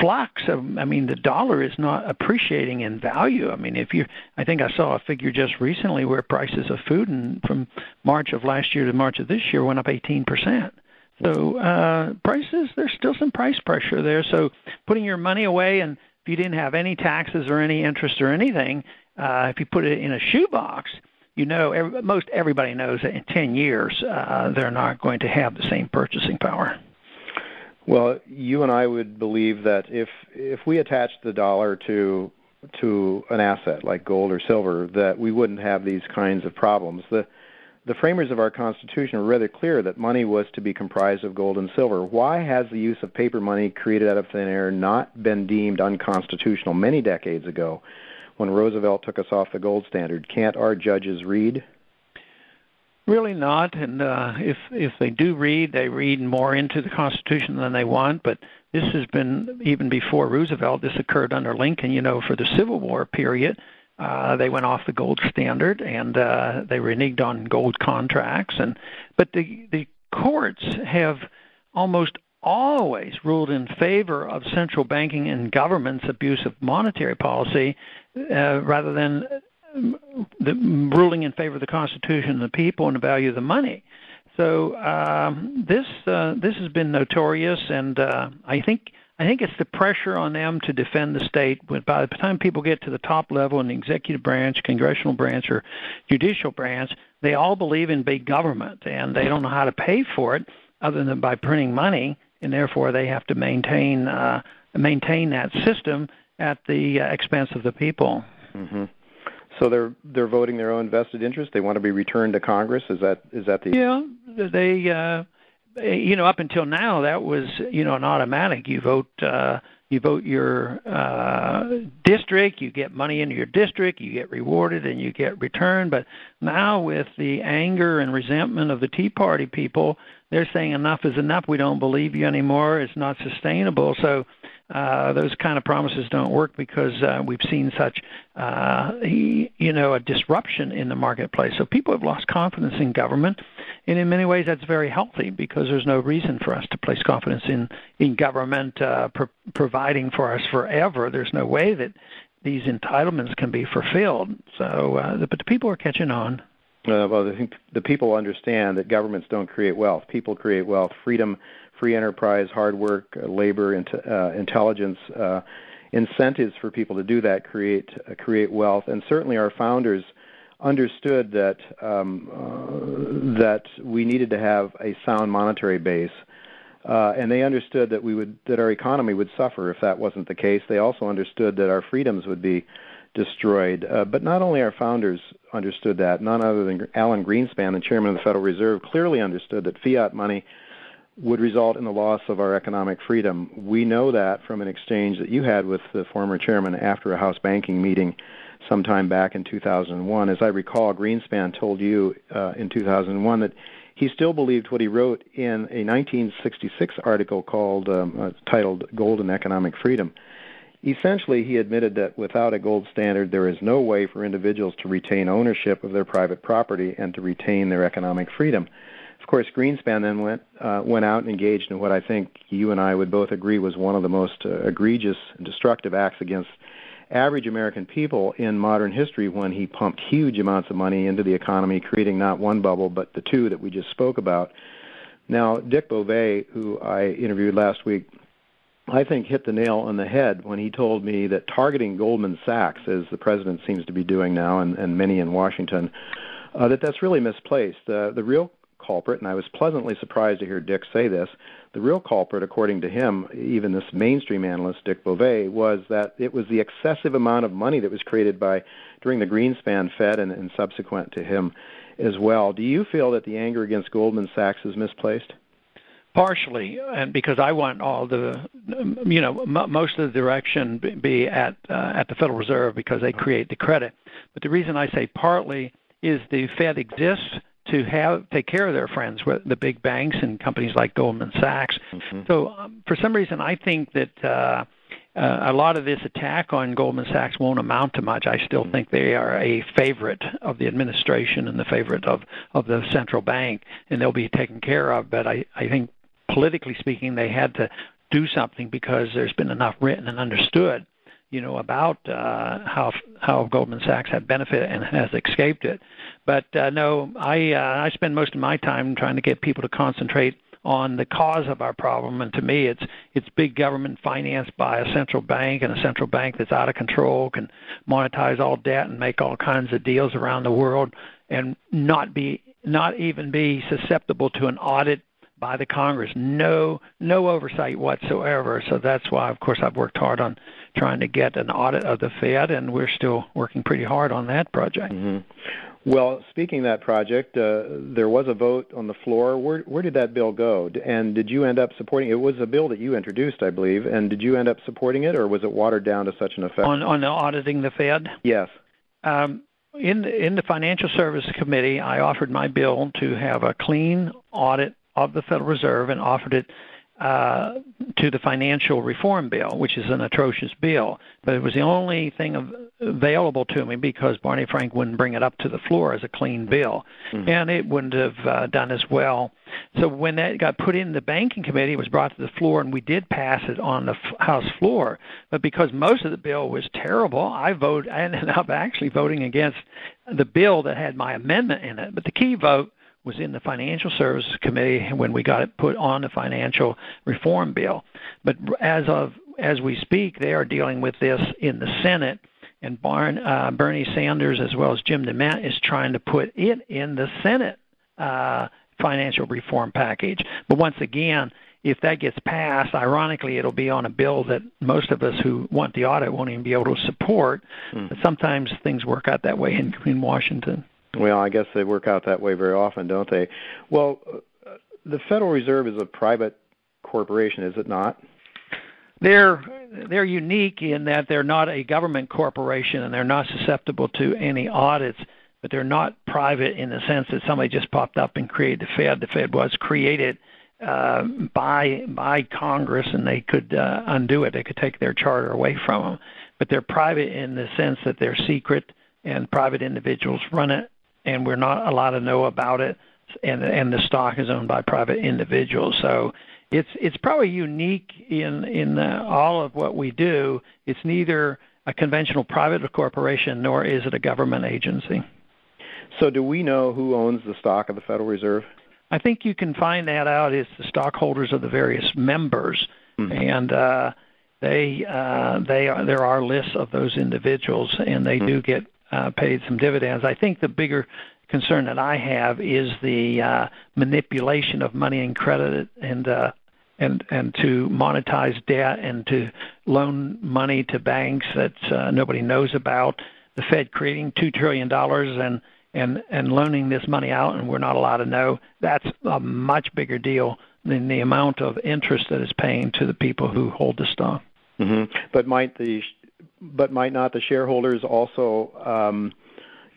flux of, I mean, the dollar is not appreciating in value. I mean, if you, I think I saw a figure just recently where prices of food and from March of last year to March of this year went up 18 percent. So uh, prices, there's still some price pressure there. So putting your money away, and if you didn't have any taxes or any interest or anything, uh, if you put it in a shoebox, you know, every, most everybody knows that in 10 years uh, they're not going to have the same purchasing power. Well, you and I would believe that if if we attached the dollar to to an asset like gold or silver, that we wouldn't have these kinds of problems. The the framers of our Constitution were rather clear that money was to be comprised of gold and silver. Why has the use of paper money created out of thin air not been deemed unconstitutional many decades ago when Roosevelt took us off the gold standard? Can't our judges read? Really not, and uh, if if they do read, they read more into the Constitution than they want. But this has been even before Roosevelt. This occurred under Lincoln, you know, for the Civil War period uh, they went off the gold standard and uh, they reneged on gold contracts. And but the the courts have almost always ruled in favor of central banking and government's abuse of monetary policy uh, rather than um, the, ruling in favor of the Constitution and the people and the value of the money. So um, this uh, this has been notorious, and uh, I think I think it's the pressure on them to defend the state. But by the time people get to the top level in the executive branch, congressional branch, or judicial branch, they all believe in big government, and they don't know how to pay for it other than by printing money, and therefore they have to maintain uh, maintain that system at the uh, expense of the people. Mm-hmm. So they're they're voting their own vested interest. They want to be returned to Congress. Is that is that the? Yeah, they. Uh, you know, up until now, that was you know an automatic. You vote. Uh, you vote your uh, district, you get money into your district, you get rewarded, and you get returned. But now, with the anger and resentment of the Tea Party people, they're saying enough is enough. We don't believe you anymore. It's not sustainable. So uh, those kind of promises don't work because uh, we've seen such, uh, you know, a disruption in the marketplace. So people have lost confidence in government, and in many ways that's very healthy because there's no reason for us to place confidence in in government uh, pro- providing for us forever. There's no way that these entitlements can be fulfilled. So, uh, the, but the people are catching on. Uh, well, I think the people understand that governments don't create wealth. People create wealth. Freedom free enterprise, hard work, uh, labor, uh, intelligence, uh, incentives for people to do that create uh, create wealth. And certainly, our founders understood that um, uh, that we needed to have a sound monetary base. Uh, and they understood that we would that our economy would suffer if that wasn't the case. They also understood that our freedoms would be destroyed. Uh, but not only our founders understood that, none other than Alan Greenspan, the chairman of the Federal Reserve, clearly understood that fiat money would result in the loss of our economic freedom. We know that from an exchange that you had with the former chairman after a House banking meeting sometime back in 2001. As I recall, Greenspan told you uh, in 2001 that he still believed what he wrote in a 1966 article called um, uh, titled "Golden Economic Freedom." Essentially, he admitted that without a gold standard, there is no way for individuals to retain ownership of their private property and to retain their economic freedom. Course, Greenspan then went uh, went out and engaged in what I think you and I would both agree was one of the most uh, egregious and destructive acts against average American people in modern history when he pumped huge amounts of money into the economy, creating not one bubble but the two that we just spoke about. Now, Dick Bove, who I interviewed last week, I think hit the nail on the head when he told me that targeting Goldman Sachs, as the president seems to be doing now, and, and many in Washington, uh, that that's really misplaced. Uh, the real culprit, and I was pleasantly surprised to hear Dick say this, the real culprit, according to him, even this mainstream analyst, Dick Bove, was that it was the excessive amount of money that was created by during the Greenspan Fed and, and subsequent to him as well. Do you feel that the anger against Goldman Sachs is misplaced? partially and because i want all the you know m- most of the direction be at uh, at the federal reserve because they create the credit but the reason i say partly is the fed exists to have take care of their friends, the big banks and companies like Goldman Sachs. Mm-hmm. So, um, for some reason, I think that uh, uh, a lot of this attack on Goldman Sachs won't amount to much. I still mm-hmm. think they are a favorite of the administration and the favorite of of the central bank, and they'll be taken care of. But I I think politically speaking, they had to do something because there's been enough written and understood you know about uh, how how Goldman Sachs had benefit and has escaped it. But uh, no, I uh, I spend most of my time trying to get people to concentrate on the cause of our problem, and to me, it's it's big government financed by a central bank, and a central bank that's out of control can monetize all debt and make all kinds of deals around the world, and not be not even be susceptible to an audit by the Congress. No, no oversight whatsoever. So that's why, of course, I've worked hard on trying to get an audit of the Fed, and we're still working pretty hard on that project. Mm-hmm. Well, speaking of that project, uh, there was a vote on the floor. Where, where did that bill go? And did you end up supporting it? It was a bill that you introduced, I believe. And did you end up supporting it, or was it watered down to such an effect? On, on auditing the Fed? Yes. Um, in the, in the Financial Services Committee, I offered my bill to have a clean audit of the Federal Reserve and offered it uh, to the financial reform bill, which is an atrocious bill. But it was the only thing av- available to me because Barney Frank wouldn't bring it up to the floor as a clean bill, mm-hmm. and it wouldn't have uh, done as well. So when that got put in the banking committee, it was brought to the floor, and we did pass it on the f- House floor. But because most of the bill was terrible, I vote. I ended up actually voting against the bill that had my amendment in it. But the key vote was in the Financial Services Committee when we got it put on the financial reform bill. But as of as we speak, they are dealing with this in the Senate, and Barn, uh, Bernie Sanders as well as Jim DeMint is trying to put it in the Senate uh, financial reform package. But once again, if that gets passed, ironically, it'll be on a bill that most of us who want the audit won't even be able to support. Mm. But sometimes things work out that way in, in Washington. Well, I guess they work out that way very often, don't they? Well, uh, the Federal Reserve is a private corporation, is it not? They're they're unique in that they're not a government corporation and they're not susceptible to any audits, but they're not private in the sense that somebody just popped up and created the Fed. The Fed was created uh, by by Congress, and they could uh, undo it. They could take their charter away from them, but they're private in the sense that they're secret and private individuals run it and we're not allowed to know about it. And and the stock is owned by private individuals. So it's it's probably unique in in uh, all of what we do. It's neither a conventional private corporation nor is it a government agency. So do we know who owns the stock of the Federal Reserve? I think you can find that out. It's the stockholders of the various members, mm-hmm. and uh, they uh, they are there are lists of those individuals, and they mm-hmm. do get uh, paid some dividends. I think the bigger concern that I have is the uh, manipulation of money and credit and uh, and and to monetize debt and to loan money to banks that uh, nobody knows about. The Fed creating two trillion dollars and and and loaning this money out, and we're not allowed to know. That's a much bigger deal than the amount of interest that is paying to the people who hold the stock. Mm-hmm. But might the but might not the shareholders also um,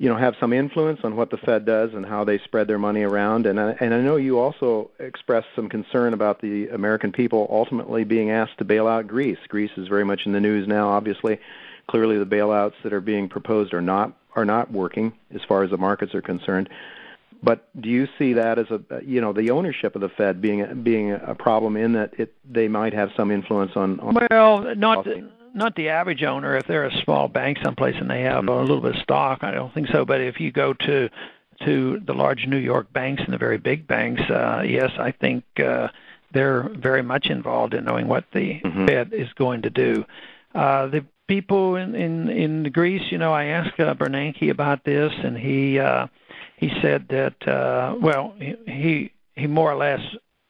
you know have some influence on what the Fed does and how they spread their money around. And I, and I know you also expressed some concern about the American people ultimately being asked to bail out Greece. Greece is very much in the news now. Obviously, clearly the bailouts that are being proposed are not are not working as far as the markets are concerned. But do you see that as a you know the ownership of the Fed being being a problem in that it they might have some influence on? on well, not. Not the average owner. If they're a small bank someplace and they have a little bit of stock, I don't think so. But if you go to to the large New York banks and the very big banks, uh, yes, I think uh, they're very much involved in knowing what the mm-hmm. Fed is going to do. Uh, the people in in in Greece, you know, I asked uh, Bernanke about this, and he uh, he said that uh, well, he he more or less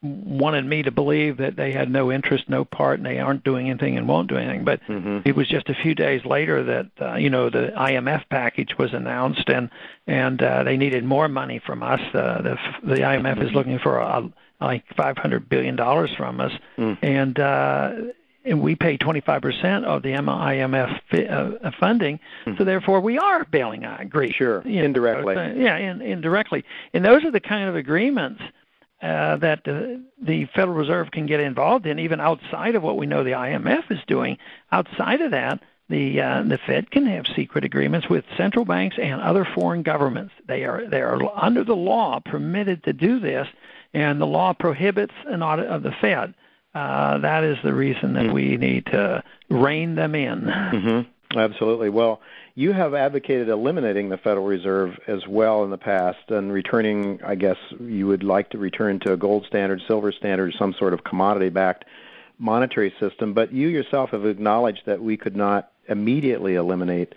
wanted me to believe that they had no interest, no part, and they aren't doing anything and won't do anything. But mm-hmm. it was just a few days later that uh, you know the IMF package was announced, and and uh, they needed more money from us. Uh, the the IMF mm-hmm. is looking for a, like 500 billion dollars from us, mm. and uh, and we pay 25% of the IMF uh, funding, mm-hmm. so therefore we are bailing out Greece. Sure, know, indirectly. Uh, yeah, in, indirectly, and those are the kind of agreements uh, that the, the Federal Reserve can get involved in, even outside of what we know the IMF is doing. Outside of that, the uh, the Fed can have secret agreements with central banks and other foreign governments. They are they are under the law permitted to do this, and the law prohibits an audit of the Fed. Uh, that is the reason that mm-hmm. we need to rein them in. Mm-hmm. Absolutely. Well, you have advocated eliminating the Federal Reserve as well in the past and returning, I guess you would like to return to a gold standard, silver standard, some sort of commodity backed monetary system. But you yourself have acknowledged that we could not immediately eliminate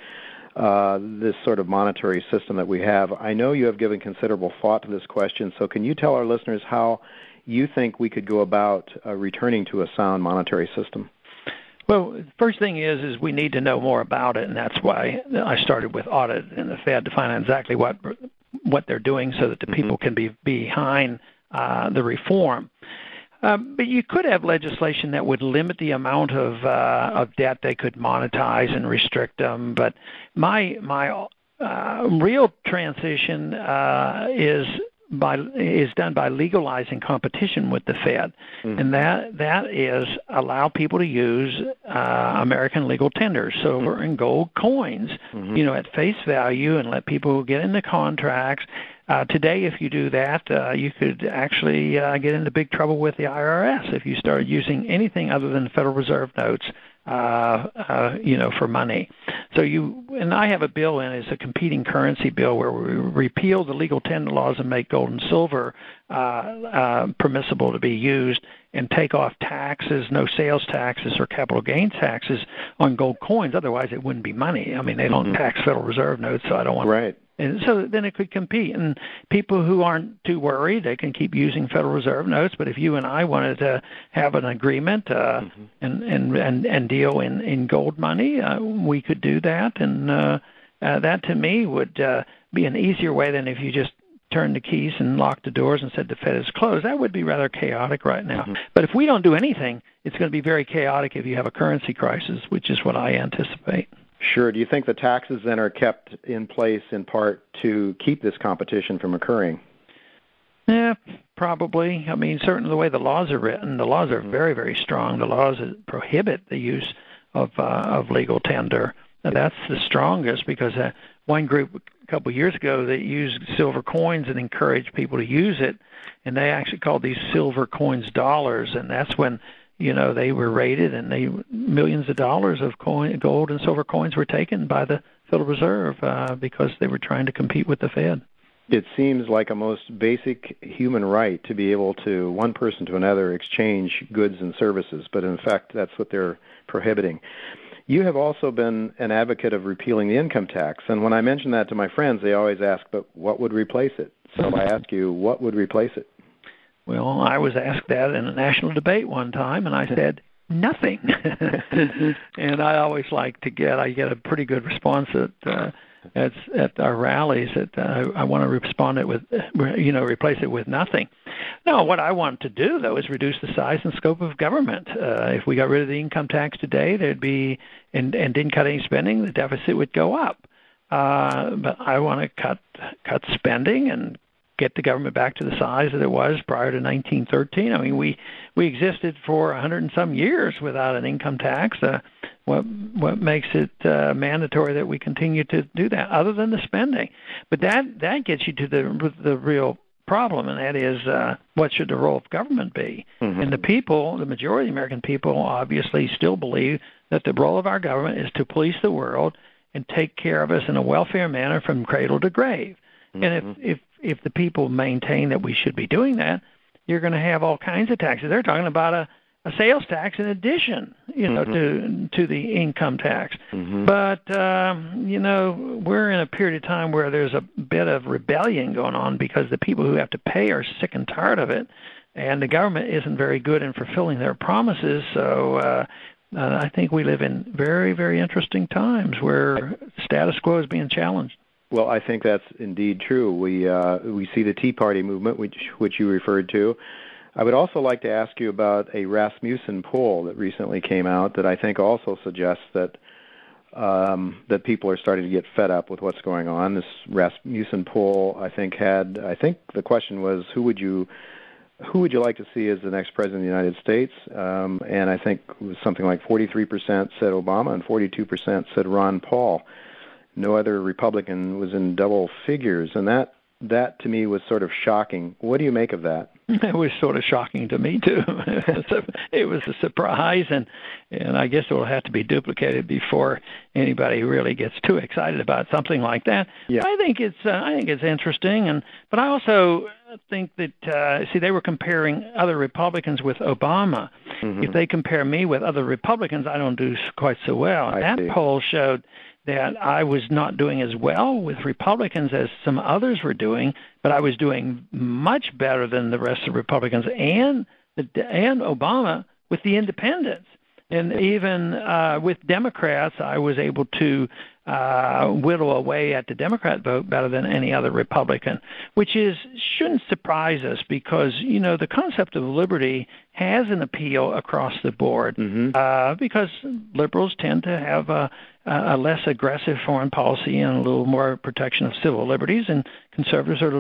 uh, this sort of monetary system that we have. I know you have given considerable thought to this question, so can you tell our listeners how you think we could go about uh, returning to a sound monetary system? Well, the first thing is is we need to know more about it, and that's why I started with audit and the Fed to find out exactly what what they're doing, so that the mm-hmm. people can be behind uh, the reform. Um, but you could have legislation that would limit the amount of uh, of debt they could monetize and restrict them. But my my uh, real transition uh, is by is done by legalizing competition with the Fed, mm-hmm. and that that is allow people to use uh, American legal tender, silver mm-hmm. and gold coins, mm-hmm. you know, at face value, and let people get into contracts. Uh, today, if you do that, uh, you could actually uh, get into big trouble with the IRS if you started using anything other than Federal Reserve notes uh, uh, you know, for money. So you and I have a bill in it's a competing currency bill where we repeal the legal tender laws and make gold and silver uh, uh, permissible to be used and take off taxes, no sales taxes or capital gains taxes on gold coins. Otherwise, it wouldn't be money. I mean, they don't mm-hmm. tax Federal Reserve notes, so I don't want right. And so then it could compete. And people who aren't too worried, they can keep using Federal Reserve notes. But if you and I wanted to have an agreement uh, mm-hmm. and, and and and deal in in gold money, uh, we could do that. And uh, uh, that to me would uh, be an easier way than if you just turned the keys and locked the doors and said the Fed is closed. That would be rather chaotic right now. Mm-hmm. But if we don't do anything, it's going to be very chaotic if you have a currency crisis, which is what I anticipate. Sure. Do you think the taxes then are kept in place in part to keep this competition from occurring? Yeah, probably. I mean, certainly the way the laws are written, the laws are mm-hmm. very, very strong. The laws prohibit the use of uh, of legal tender. And that's the strongest because uh, one group a couple of years ago that used silver coins and encouraged people to use it, and they actually called these silver coins dollars, and that's when you know they were raided and they millions of dollars of coin gold and silver coins were taken by the Federal Reserve uh, because they were trying to compete with the Fed. It seems like a most basic human right to be able to one person to another exchange goods and services, but in fact that's what they're prohibiting. You have also been an advocate of repealing the income tax, and when I mention that to my friends, they always ask, "But what would replace it?" So I ask you, what would replace it? Well, I was asked that in a national debate one time, and I said nothing. and I always like to get I get a pretty good response at uh, at at our rallies that uh, I want to respond it with you know replace it with nothing. No, what I want to do though is reduce the size and scope of government. Uh, if we got rid of the income tax today, there'd be and and didn't cut any spending, the deficit would go up. Uh, but I want to cut cut spending and get the government back to the size that it was prior to 1913. I mean, we we existed for hundred and some years without an income tax. Uh, what what makes it uh, mandatory that we continue to do that, other than the spending? But that that gets you to the the real problem, and that is uh, what should the role of government be? Mm-hmm. And the people, the majority of the American people, obviously still believe that the role of our government is to police the world and take care of us in a welfare manner from cradle to grave. And if mm-hmm. if if the people maintain that we should be doing that, you're going to have all kinds of taxes. They're talking about a, a sales tax in addition, you know, mm-hmm. to to the income tax. Mm-hmm. But um, you know, we're in a period of time where there's a bit of rebellion going on because the people who have to pay are sick and tired of it, and the government isn't very good in fulfilling their promises. So. Uh, uh, I think we live in very, very interesting times where status quo is being challenged. Well, I think that's indeed true. We uh, we see the Tea Party movement, which which you referred to. I would also like to ask you about a Rasmussen poll that recently came out that I think also suggests that um, that people are starting to get fed up with what's going on. This Rasmussen poll, I think, had I think the question was who would you who would you like to see as the next president of the United States? Um, and I think it was something like 43% said Obama and 42% said Ron Paul no other Republican was in double figures, and that that to me was sort of shocking. What do you make of that? It was sort of shocking to me too. it was a surprise, and and I guess it will have to be duplicated before anybody really gets too excited about something like that. Yeah. I think it's uh, I think it's interesting, and but I also think that uh, see they were comparing other Republicans with Obama. Mm-hmm. If they compare me with other Republicans, I don't do quite so well. I that see. poll showed that I was not doing as well with Republicans as some others were doing, but I was doing much better than the rest of the Republicans and the, and Obama with the independents. And even uh, with Democrats, I was able to uh, whittle away at the Democrat vote better than any other Republican, which is shouldn't surprise us because you know the concept of liberty has an appeal across the board mm-hmm. uh, because liberals tend to have a, a less aggressive foreign policy and a little more protection of civil liberties, and conservatives are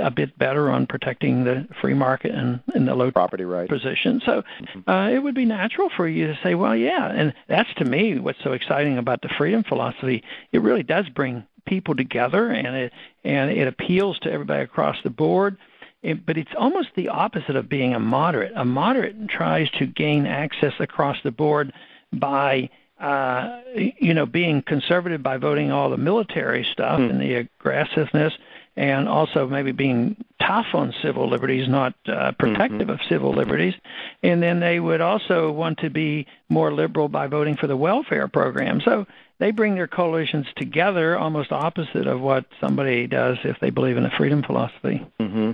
a bit better on protecting the free market and, and the low property right position. So mm-hmm. uh, it would be natural for you to say, well, yeah, and that's to me what's so exciting about the freedom philosophy. It really does bring people together, and it and it appeals to everybody across the board. It, but it's almost the opposite of being a moderate. A moderate tries to gain access across the board by uh, you know, being conservative by voting all the military stuff mm. and the aggressiveness, and also maybe being tough on civil liberties, not uh, protective mm-hmm. of civil liberties. And then they would also want to be more liberal by voting for the welfare program. So they bring their coalitions together almost opposite of what somebody does if they believe in a freedom philosophy. Mm-hmm.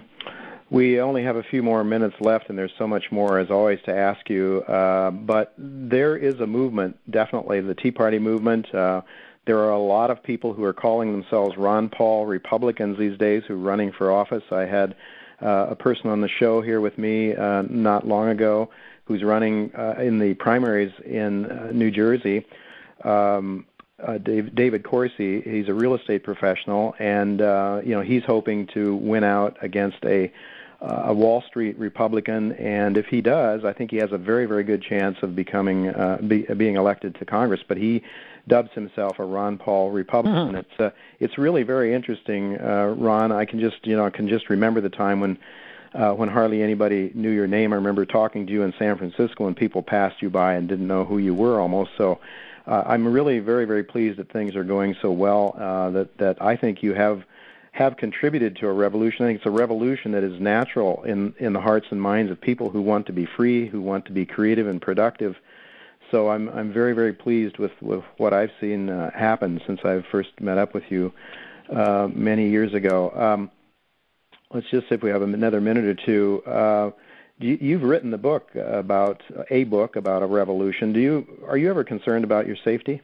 We only have a few more minutes left, and there's so much more, as always, to ask you. Uh, but there is a movement, definitely, the Tea Party movement. Uh, there are a lot of people who are calling themselves Ron Paul Republicans these days who are running for office. I had uh, a person on the show here with me uh, not long ago who's running uh, in the primaries in uh, New Jersey. Um, uh, Dave, David Corsi, he's a real estate professional, and uh, you know he's hoping to win out against a a Wall Street Republican, and if he does, I think he has a very, very good chance of becoming uh, be, being elected to Congress. But he dubs himself a Ron Paul Republican. Mm-hmm. It's uh, it's really very interesting, uh, Ron. I can just you know I can just remember the time when. Uh, when hardly anybody knew your name, I remember talking to you in San Francisco, and people passed you by and didn't know who you were almost. So, uh, I'm really very, very pleased that things are going so well. Uh, that that I think you have have contributed to a revolution. I think it's a revolution that is natural in in the hearts and minds of people who want to be free, who want to be creative and productive. So I'm I'm very very pleased with with what I've seen uh, happen since I first met up with you uh, many years ago. Um, let's just see if we have another minute or two. Uh, you, you've written the book about a book about a revolution. Do you are you ever concerned about your safety?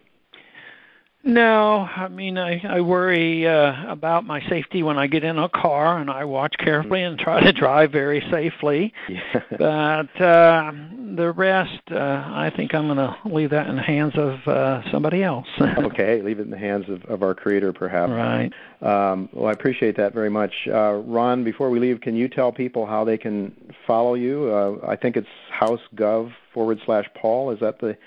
No, I mean I I worry uh, about my safety when I get in a car and I watch carefully and try to drive very safely. Yeah. But uh the rest uh I think I'm going to leave that in the hands of uh somebody else. okay, leave it in the hands of of our creator perhaps. Right. Um well I appreciate that very much. Uh Ron, before we leave, can you tell people how they can follow you? Uh I think it's housegov forward slash Paul. Is that the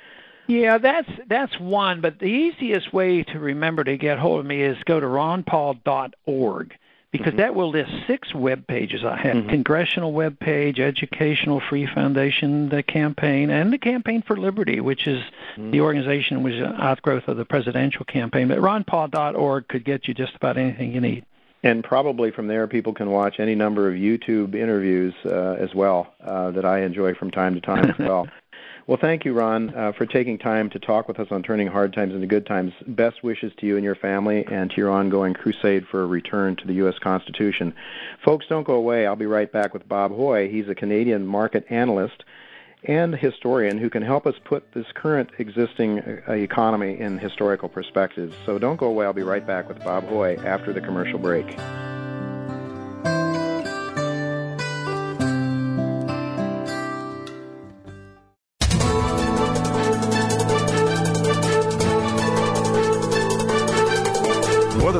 yeah, that's that's one. But the easiest way to remember to get hold of me is go to ronpaul.org because mm-hmm. that will list six web pages I have: mm-hmm. congressional web page, educational free foundation, the campaign, and the campaign for liberty, which is mm-hmm. the organization which is an outgrowth of the presidential campaign. But ronpaul.org could get you just about anything you need. And probably from there, people can watch any number of YouTube interviews uh, as well uh, that I enjoy from time to time as well. Well, thank you, Ron, uh, for taking time to talk with us on turning hard times into good times. Best wishes to you and your family and to your ongoing crusade for a return to the U.S. Constitution. Folks, don't go away. I'll be right back with Bob Hoye. He's a Canadian market analyst and historian who can help us put this current existing uh, economy in historical perspectives. So don't go away. I'll be right back with Bob Hoye after the commercial break.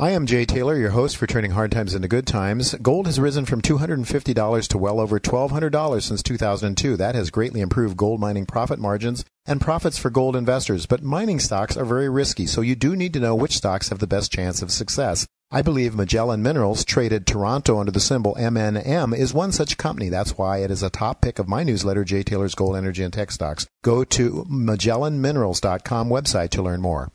I am Jay Taylor, your host for Turning Hard Times into Good Times. Gold has risen from $250 to well over $1,200 since 2002. That has greatly improved gold mining profit margins and profits for gold investors. But mining stocks are very risky, so you do need to know which stocks have the best chance of success. I believe Magellan Minerals, traded Toronto under the symbol MNM, is one such company. That's why it is a top pick of my newsletter, Jay Taylor's Gold, Energy, and Tech Stocks. Go to MagellanMinerals.com website to learn more.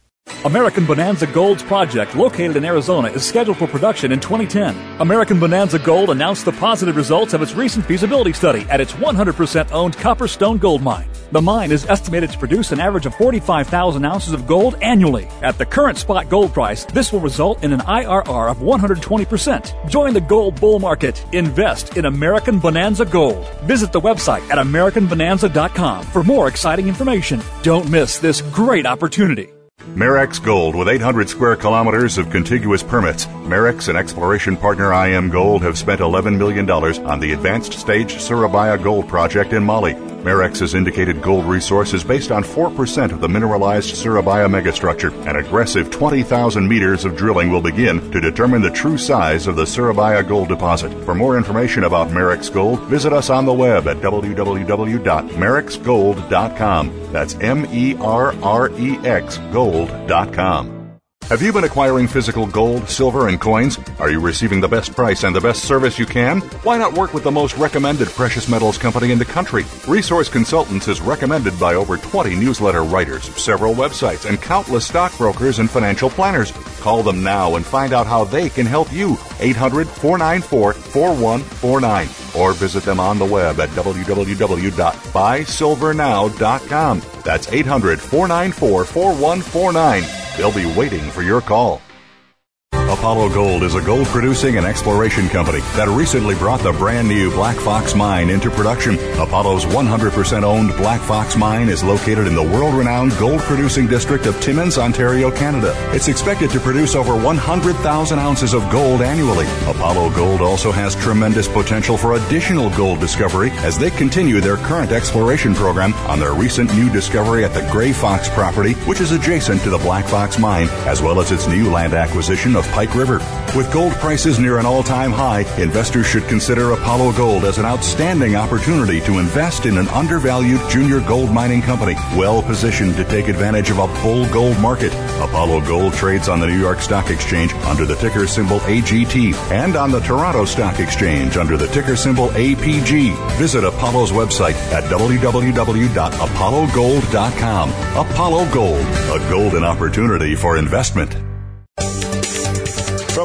American Bonanza Gold's project, located in Arizona, is scheduled for production in 2010. American Bonanza Gold announced the positive results of its recent feasibility study at its 100% owned Copperstone Gold Mine. The mine is estimated to produce an average of 45,000 ounces of gold annually. At the current spot gold price, this will result in an IRR of 120%. Join the gold bull market. Invest in American Bonanza Gold. Visit the website at AmericanBonanza.com for more exciting information. Don't miss this great opportunity. Merrex Gold, with 800 square kilometers of contiguous permits, Merrex and exploration partner IAMGOLD have spent $11 million on the advanced stage Siribaya Gold project in Mali. Merrex's indicated gold resource is based on 4% of the mineralized Siribaya megastructure. An aggressive 20,000 meters of drilling will begin to determine the true size of the Siribaya gold deposit. For more information about Merrex Gold, visit us on the web at www.merrexgold.com. That's M E R R E X gold.com. Have you been acquiring physical gold, silver, and coins? Are you receiving the best price and the best service you can? Why not work with the most recommended precious metals company in the country? Resource Consultants is recommended by over 20 newsletter writers, several websites, and countless stockbrokers and financial planners. Call them now and find out how they can help you. 800 494 4149 or visit them on the web at www.buysilvernow.com. That's 800 494 4149. They'll be waiting for your call. Apollo Gold is a gold producing and exploration company that recently brought the brand new Black Fox Mine into production. Apollo's 100% owned Black Fox Mine is located in the world renowned gold producing district of Timmins, Ontario, Canada. It's expected to produce over 100,000 ounces of gold annually. Apollo Gold also has tremendous potential for additional gold discovery as they continue their current exploration program on their recent new discovery at the Gray Fox property, which is adjacent to the Black Fox Mine, as well as its new land acquisition of Pike River. With gold prices near an all time high, investors should consider Apollo Gold as an outstanding opportunity to invest in an undervalued junior gold mining company, well positioned to take advantage of a bull gold market. Apollo Gold trades on the New York Stock Exchange under the ticker symbol AGT and on the Toronto Stock Exchange under the ticker symbol APG. Visit Apollo's website at www.apollogold.com. Apollo Gold, a golden opportunity for investment.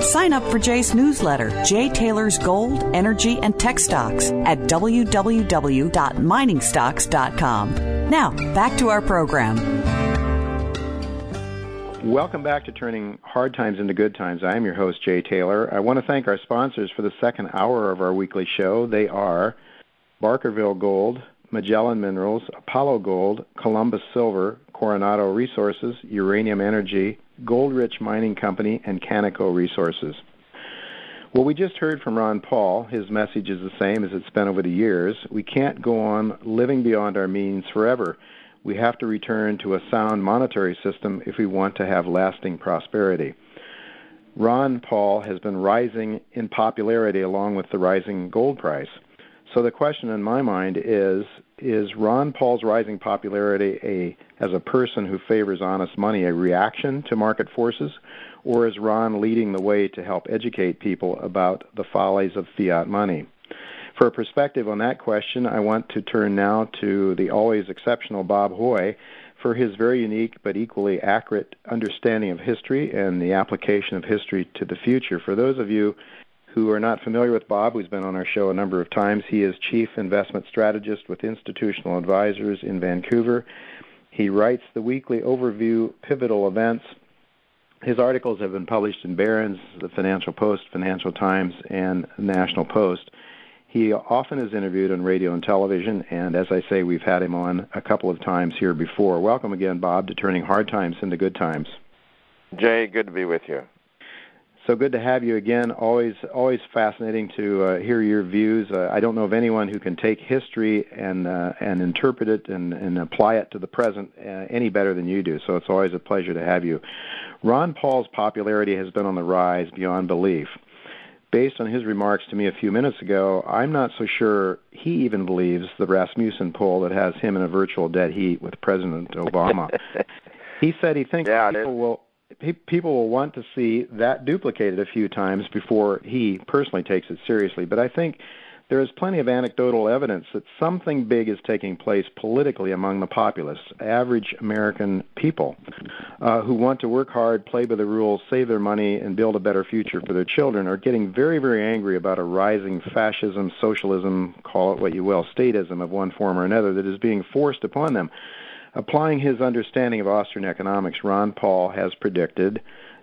Sign up for Jay's newsletter, Jay Taylor's Gold, Energy, and Tech Stocks at www.miningstocks.com. Now, back to our program. Welcome back to Turning Hard Times into Good Times. I am your host, Jay Taylor. I want to thank our sponsors for the second hour of our weekly show. They are Barkerville Gold, Magellan Minerals, Apollo Gold, Columbus Silver, Coronado Resources, Uranium Energy, Gold Rich Mining Company, and Canaco Resources. Well, we just heard from Ron Paul. His message is the same as it's been over the years. We can't go on living beyond our means forever. We have to return to a sound monetary system if we want to have lasting prosperity. Ron Paul has been rising in popularity along with the rising gold price. So the question in my mind is is Ron Paul's rising popularity a as a person who favors honest money a reaction to market forces or is Ron leading the way to help educate people about the follies of fiat money? For a perspective on that question, I want to turn now to the always exceptional Bob Hoye for his very unique but equally accurate understanding of history and the application of history to the future. For those of you who are not familiar with Bob, who's been on our show a number of times, he is Chief Investment Strategist with Institutional Advisors in Vancouver. He writes the weekly overview pivotal events. His articles have been published in Barron's, the Financial Post, Financial Times, and National Post. He often is interviewed on radio and television, and as I say, we've had him on a couple of times here before. Welcome again, Bob, to Turning Hard Times into Good Times. Jay, good to be with you. So good to have you again. Always, always fascinating to uh, hear your views. Uh, I don't know of anyone who can take history and uh, and interpret it and, and apply it to the present uh, any better than you do. So it's always a pleasure to have you. Ron Paul's popularity has been on the rise beyond belief. Based on his remarks to me a few minutes ago, I'm not so sure he even believes the Rasmussen poll that has him in a virtual dead heat with President Obama. he said he thinks yeah, people will people will want to see that duplicated a few times before he personally takes it seriously. But I think there is plenty of anecdotal evidence that something big is taking place politically among the populace, average American people, uh, who want to work hard, play by the rules, save their money, and build a better future for their children, are getting very, very angry about a rising fascism, socialism, call it what you will, statism of one form or another that is being forced upon them. Applying his understanding of Austrian economics, Ron Paul has predicted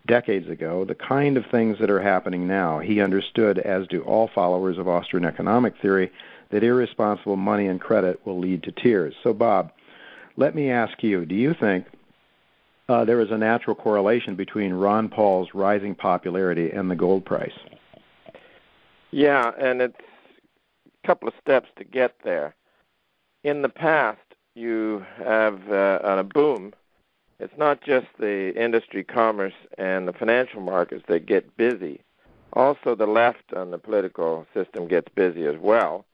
decades ago the kind of things that are happening now. He understood, as do all followers of Austrian economic theory, that irresponsible money and credit will lead to tears. So, Bob, let me ask you do you think uh, there is a natural correlation between Ron Paul's rising popularity and the gold price? Yeah, and it's a couple of steps to get there. In the past, you have uh, a boom, it's not just the industry, commerce, and the financial markets that get busy. Also, the left on the political system gets busy as well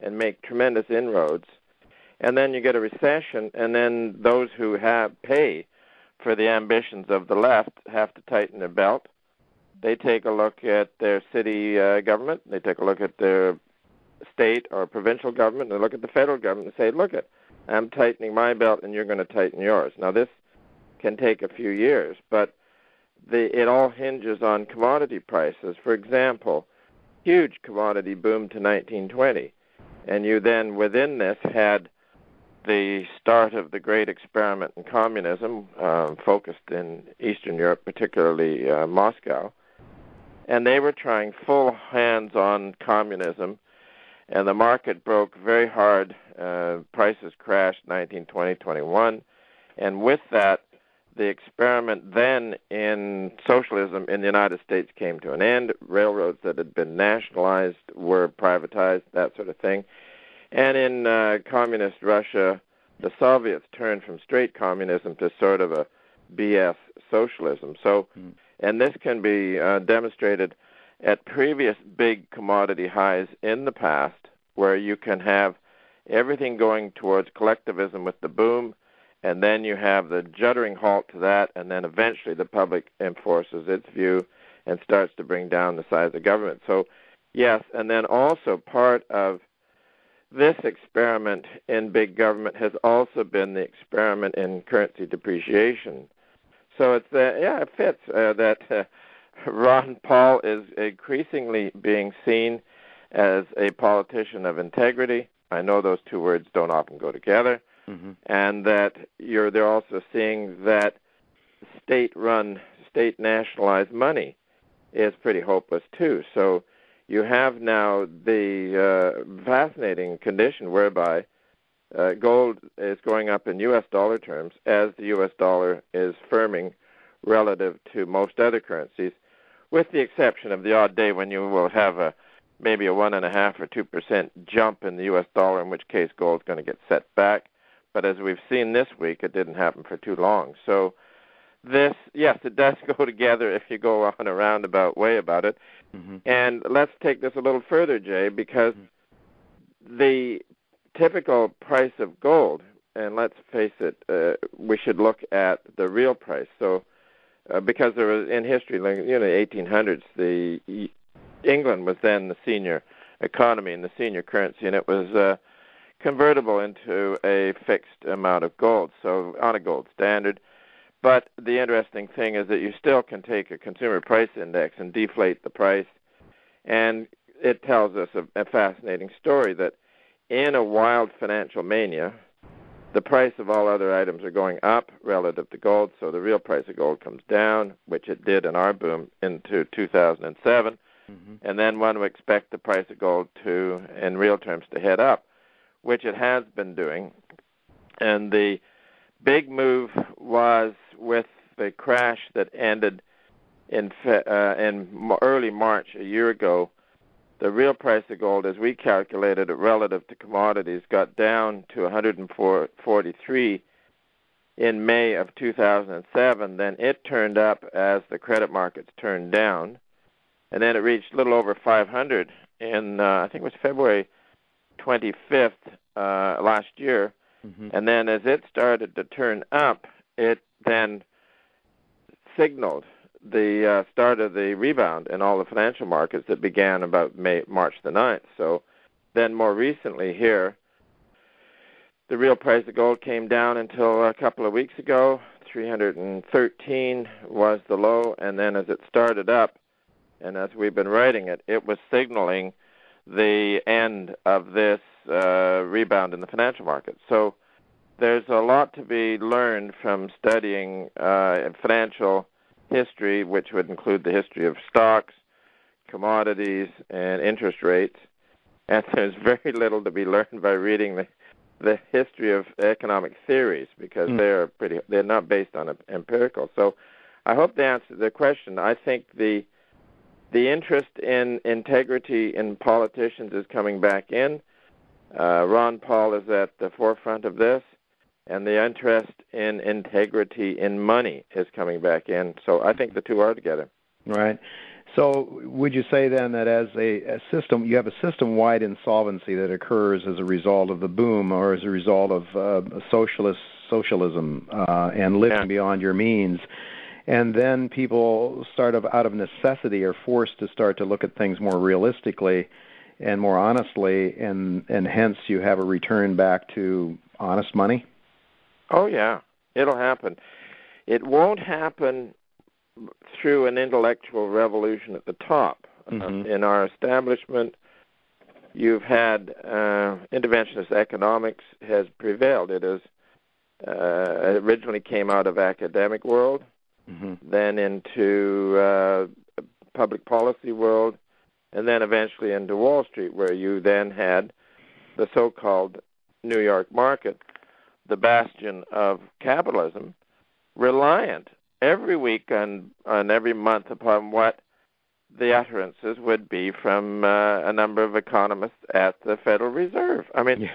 and make tremendous inroads. And then you get a recession, and then those who have pay for the ambitions of the left have to tighten their belt. They take a look at their city uh, government. They take a look at their state or provincial government, and look at the federal government and say, look, it, I'm tightening my belt, and you're going to tighten yours. Now this can take a few years, but the, it all hinges on commodity prices. For example, huge commodity boom to 1920, and you then within this had the start of the great experiment in communism, uh, focused in Eastern Europe, particularly uh, Moscow, and they were trying full hands on communism, and the market broke very hard. Uh, prices crashed 1920, 21, and with that, the experiment then in socialism in the United States came to an end. Railroads that had been nationalized were privatized, that sort of thing. And in uh, communist Russia, the Soviets turned from straight communism to sort of a BS socialism. So, mm. and this can be uh, demonstrated at previous big commodity highs in the past, where you can have everything going towards collectivism with the boom and then you have the juddering halt to that, and then eventually the public enforces its view and starts to bring down the size of government. So, yes, and then also part of this experiment in big government has also been the experiment in currency depreciation. So it's uh, yeah, it fits uh, that uh, Ron Paul is increasingly being seen as a politician of integrity. I know those two words don't often go together, mm-hmm. and that you're they're also seeing that state-run, state-nationalized money is pretty hopeless too. So you have now the uh, fascinating condition whereby uh, gold is going up in U.S. dollar terms as the U.S. dollar is firming relative to most other currencies, with the exception of the odd day when you will have a maybe a one and a half or two percent jump in the U.S. dollar, in which case gold is going to get set back. But as we've seen this week, it didn't happen for too long. So this, yes, it does go together if you go on a roundabout way about it. Mm-hmm. And let's take this a little further, Jay, because mm-hmm. the typical price of gold, and let's face it, uh, we should look at the real price. So, uh, because there was in history, like you know, 1800s, the England was then the senior economy and the senior currency, and it was uh, convertible into a fixed amount of gold, so on a gold standard. But the interesting thing is that you still can take a consumer price index and deflate the price, and it tells us a, a fascinating story that in a wild financial mania, the price of all other items are going up relative to gold, so the real price of gold comes down, which it did in our boom into 2007. Mm-hmm. And then one would expect the price of gold to, in real terms, to head up which it has been doing. And the big move was with the crash that ended in uh, in early March a year ago. The real price of gold, as we calculated it relative to commodities, got down to 143 in May of 2007. Then it turned up as the credit markets turned down, and then it reached a little over 500 in uh, I think it was February 25th uh, last year, mm-hmm. and then as it started to turn up, it then signaled the uh, start of the rebound in all the financial markets that began about May, March the 9th. So then more recently here, the real price of gold came down until a couple of weeks ago. 313 was the low, and then as it started up, and as we've been writing it, it was signaling the end of this uh, rebound in the financial markets. So there's a lot to be learned from studying uh, financial history, which would include the history of stocks, commodities, and interest rates. And there's very little to be learned by reading the the history of economic theories because mm. they're pretty they're not based on empirical. So I hope to answer the question. I think the the interest in integrity in politicians is coming back in. Uh, Ron Paul is at the forefront of this, and the interest in integrity in money is coming back in. So I think the two are together. Right. So would you say then that as a, a system, you have a system-wide insolvency that occurs as a result of the boom or as a result of uh, socialist socialism uh, and living yeah. beyond your means? And then people start of out of necessity are forced to start to look at things more realistically and more honestly, and and hence you have a return back to honest money? Oh yeah, it'll happen. It won't happen through an intellectual revolution at the top. Mm-hmm. Uh, in our establishment, you've had uh, interventionist economics has prevailed. It has uh, originally came out of academic world, mm-hmm. then into uh, public policy world, and then eventually into Wall Street, where you then had the so-called New York market, the bastion of capitalism, reliant every week and and every month upon what the utterances would be from uh, a number of economists at the Federal Reserve. I mean, yeah.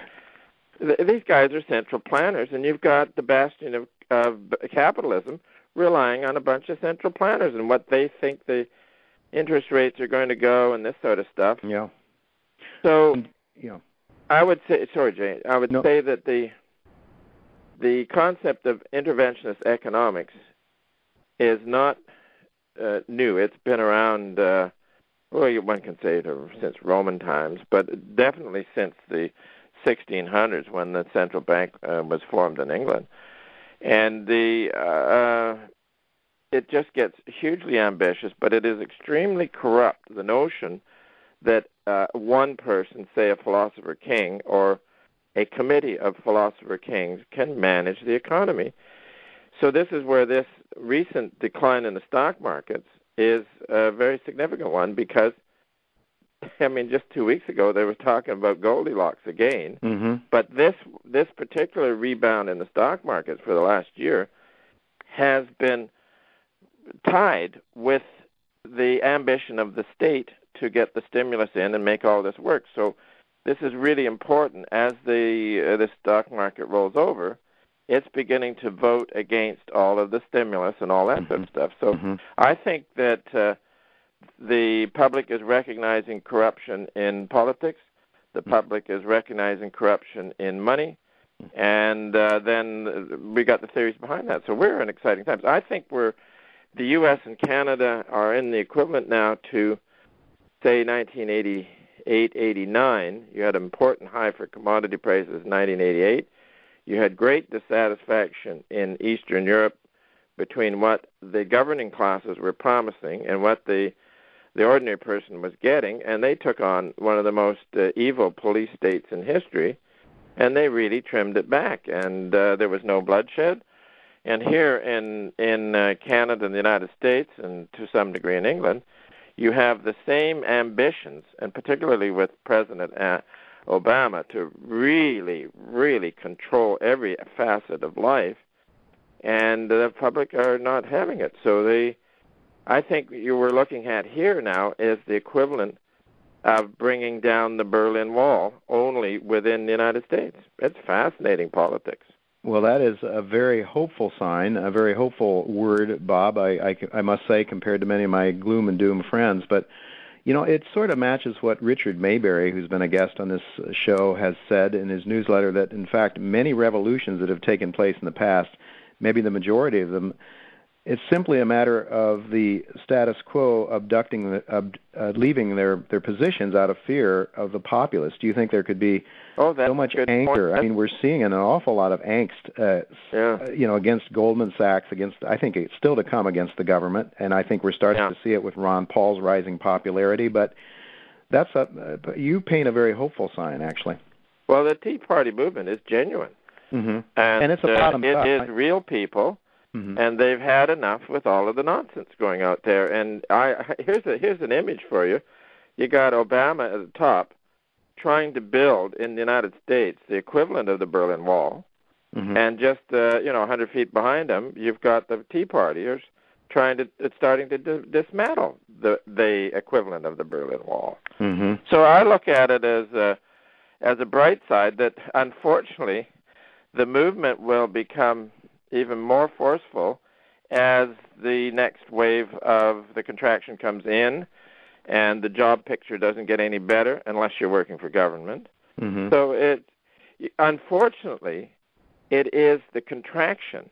th- these guys are central planners, and you've got the bastion of, of capitalism relying on a bunch of central planners and what they think the interest rates are going to go and this sort of stuff. Yeah. So, yeah. I would say, sorry, Jane, I would no. say that the the concept of interventionist economics is not uh, new. It's been around, uh, well, one can say it since Roman times, but definitely since the 1600s when the central bank uh, was formed in England. And the uh, it just gets hugely ambitious, but it is extremely corrupt. The notion that uh, one person, say a philosopher king or a committee of philosopher kings, can manage the economy. So this is where this recent decline in the stock markets is a very significant one because I mean just 2 weeks ago they were talking about Goldilocks again. Mm-hmm. But this this particular rebound in the stock markets for the last year has been tied with the ambition of the state to get the stimulus in and make all this work. So this is really important as the uh, the stock market rolls over. It's beginning to vote against all of the stimulus and all that mm-hmm. sort of stuff. So mm-hmm. I think that uh, the public is recognizing corruption in politics. The mm-hmm. public is recognizing corruption in money, and uh, then we got the theories behind that. So we're in exciting times. I think we're the U.S. and Canada are in the equivalent now to say 1988, 89. You had an important high for commodity prices in 1988. You had great dissatisfaction in Eastern Europe between what the governing classes were promising and what the the ordinary person was getting, and they took on one of the most uh, evil police states in history, and they really trimmed it back, and uh, there was no bloodshed. And here in in uh, Canada and the United States, and to some degree in England, you have the same ambitions, and particularly with President uh, Obama, to really, really control every facet of life, and the public are not having it. So they, I think, you were looking at here now is the equivalent of bringing down the Berlin Wall only within the United States. It's fascinating politics. Well, that is a very hopeful sign, a very hopeful word, Bob. I, I, I must say, compared to many of my gloom and doom friends, but you know, it sort of matches what Richard Maybury, who's been a guest on this show, has said in his newsletter that, in fact, many revolutions that have taken place in the past, maybe the majority of them, it's simply a matter of the status quo abducting, the, ab, uh, leaving their their positions out of fear of the populace. Do you think there could be oh, so much anger? Point. I mean, we're seeing an awful lot of angst, uh, yeah. you know, against Goldman Sachs, against I think it's still to come against the government, and I think we're starting yeah. to see it with Ron Paul's rising popularity. But that's a uh, you paint a very hopeful sign, actually. Well, the Tea Party movement is genuine, mm-hmm. and, and it's a uh, bottom it up. is real people Mm-hmm. and they've had enough with all of the nonsense going out there. And I here's a here's an image for you. You got Obama at the top trying to build in the United States the equivalent of the Berlin Wall, mm-hmm. and just uh, you know 100 feet behind him, you've got the Tea Partiers trying to it's starting to d- dismantle the the equivalent of the Berlin Wall. Mm-hmm. So I look at it as a as a bright side that unfortunately the movement will become even more forceful as the next wave of the contraction comes in and the job picture doesn't get any better unless you're working for government. Mm-hmm. So it unfortunately it is the contraction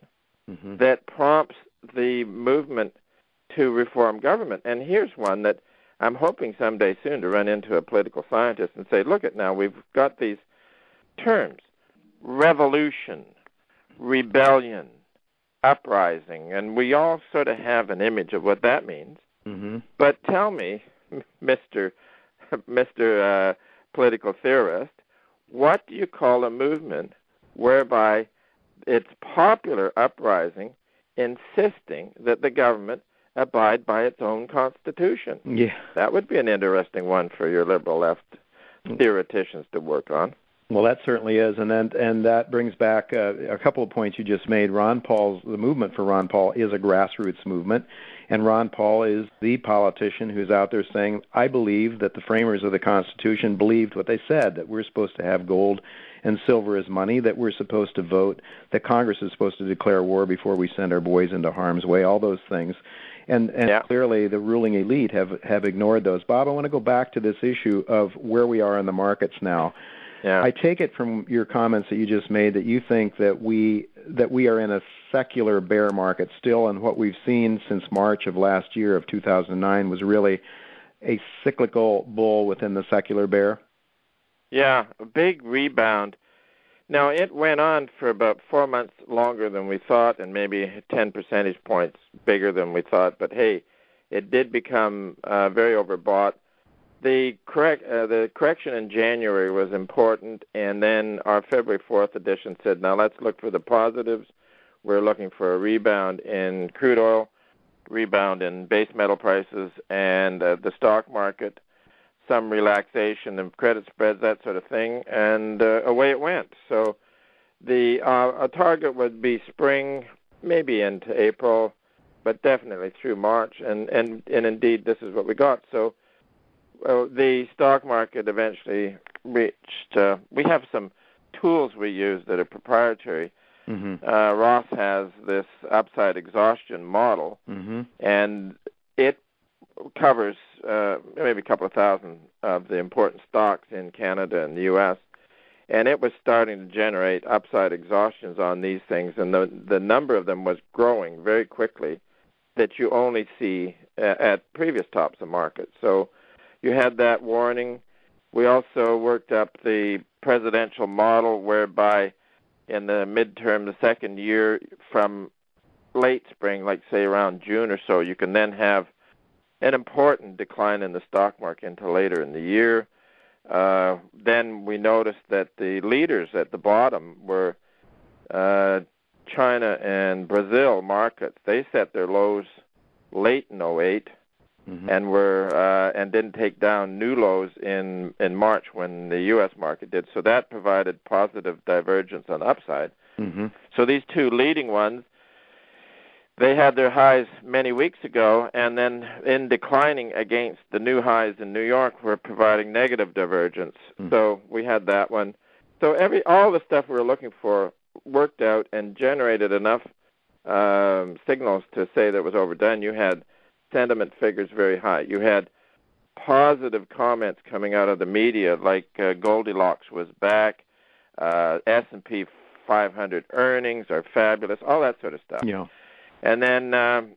mm-hmm. that prompts the movement to reform government. And here's one that I'm hoping someday soon to run into a political scientist and say, look at now, we've got these terms revolution, rebellion, uprising, and we all sort of have an image of what that means. Mm-hmm. But tell me, Mr. Mr. Uh, political theorist, what do you call a movement whereby it's popular uprising insisting that the government abide by its own constitution? Yeah. That would be an interesting one for your liberal left theoreticians to work on. Well, that certainly is, and then and that brings back uh, a couple of points you just made. Ron Paul's the movement for Ron Paul is a grassroots movement, and Ron Paul is the politician who's out there saying, "I believe that the framers of the Constitution believed what they said that we're supposed to have gold and silver as money, that we're supposed to vote, that Congress is supposed to declare war before we send our boys into harm's way, all those things." And, and yeah. clearly, the ruling elite have have ignored those. Bob, I want to go back to this issue of where we are in the markets now. Yeah. I take it from your comments that you just made that you think that we that we are in a secular bear market still, and what we've seen since March of last year of 2009 was really a cyclical bull within the secular bear. Yeah, a big rebound. Now it went on for about four months longer than we thought, and maybe 10 percentage points bigger than we thought. But hey, it did become uh, very overbought the correct uh, the correction in January was important, and then our February 4th edition said, now let's look for the positives. We're looking for a rebound in crude oil, rebound in base metal prices, and uh, the stock market, some relaxation in credit spreads, that sort of thing, and uh, away it went. So the uh, a target would be spring, maybe into April, but definitely through March, and and and indeed this is what we got. So well, the stock market eventually reached. Uh, we have some tools we use that are proprietary. Mm-hmm. Uh, Ross has this upside exhaustion model, mm-hmm. and it covers uh, maybe a couple of thousand of the important stocks in Canada and the U.S. And it was starting to generate upside exhaustions on these things, and the the number of them was growing very quickly, that you only see at, at previous tops of markets. So you had that warning. We also worked up the presidential model whereby in the midterm, the second year from late spring, like say around June or so, you can then have an important decline in the stock market until later in the year. Uh, then we noticed that the leaders at the bottom were uh, China and Brazil markets. They set their lows late in 08 mm-hmm. and were uh, and didn't take down new lows in in March when the U.S. market did. So that provided positive divergence on the upside. Mm-hmm. So these two leading ones, they had their highs many weeks ago, and then in declining against the new highs in New York, were providing negative divergence. Mm-hmm. So we had that one. So every all the stuff we were looking for worked out and generated enough um, signals to say that it was overdone. You had sentiment figures very high. You had positive comments coming out of the media, like uh, Goldilocks was back, uh, S&P 500 earnings are fabulous, all that sort of stuff. Yeah. And then um,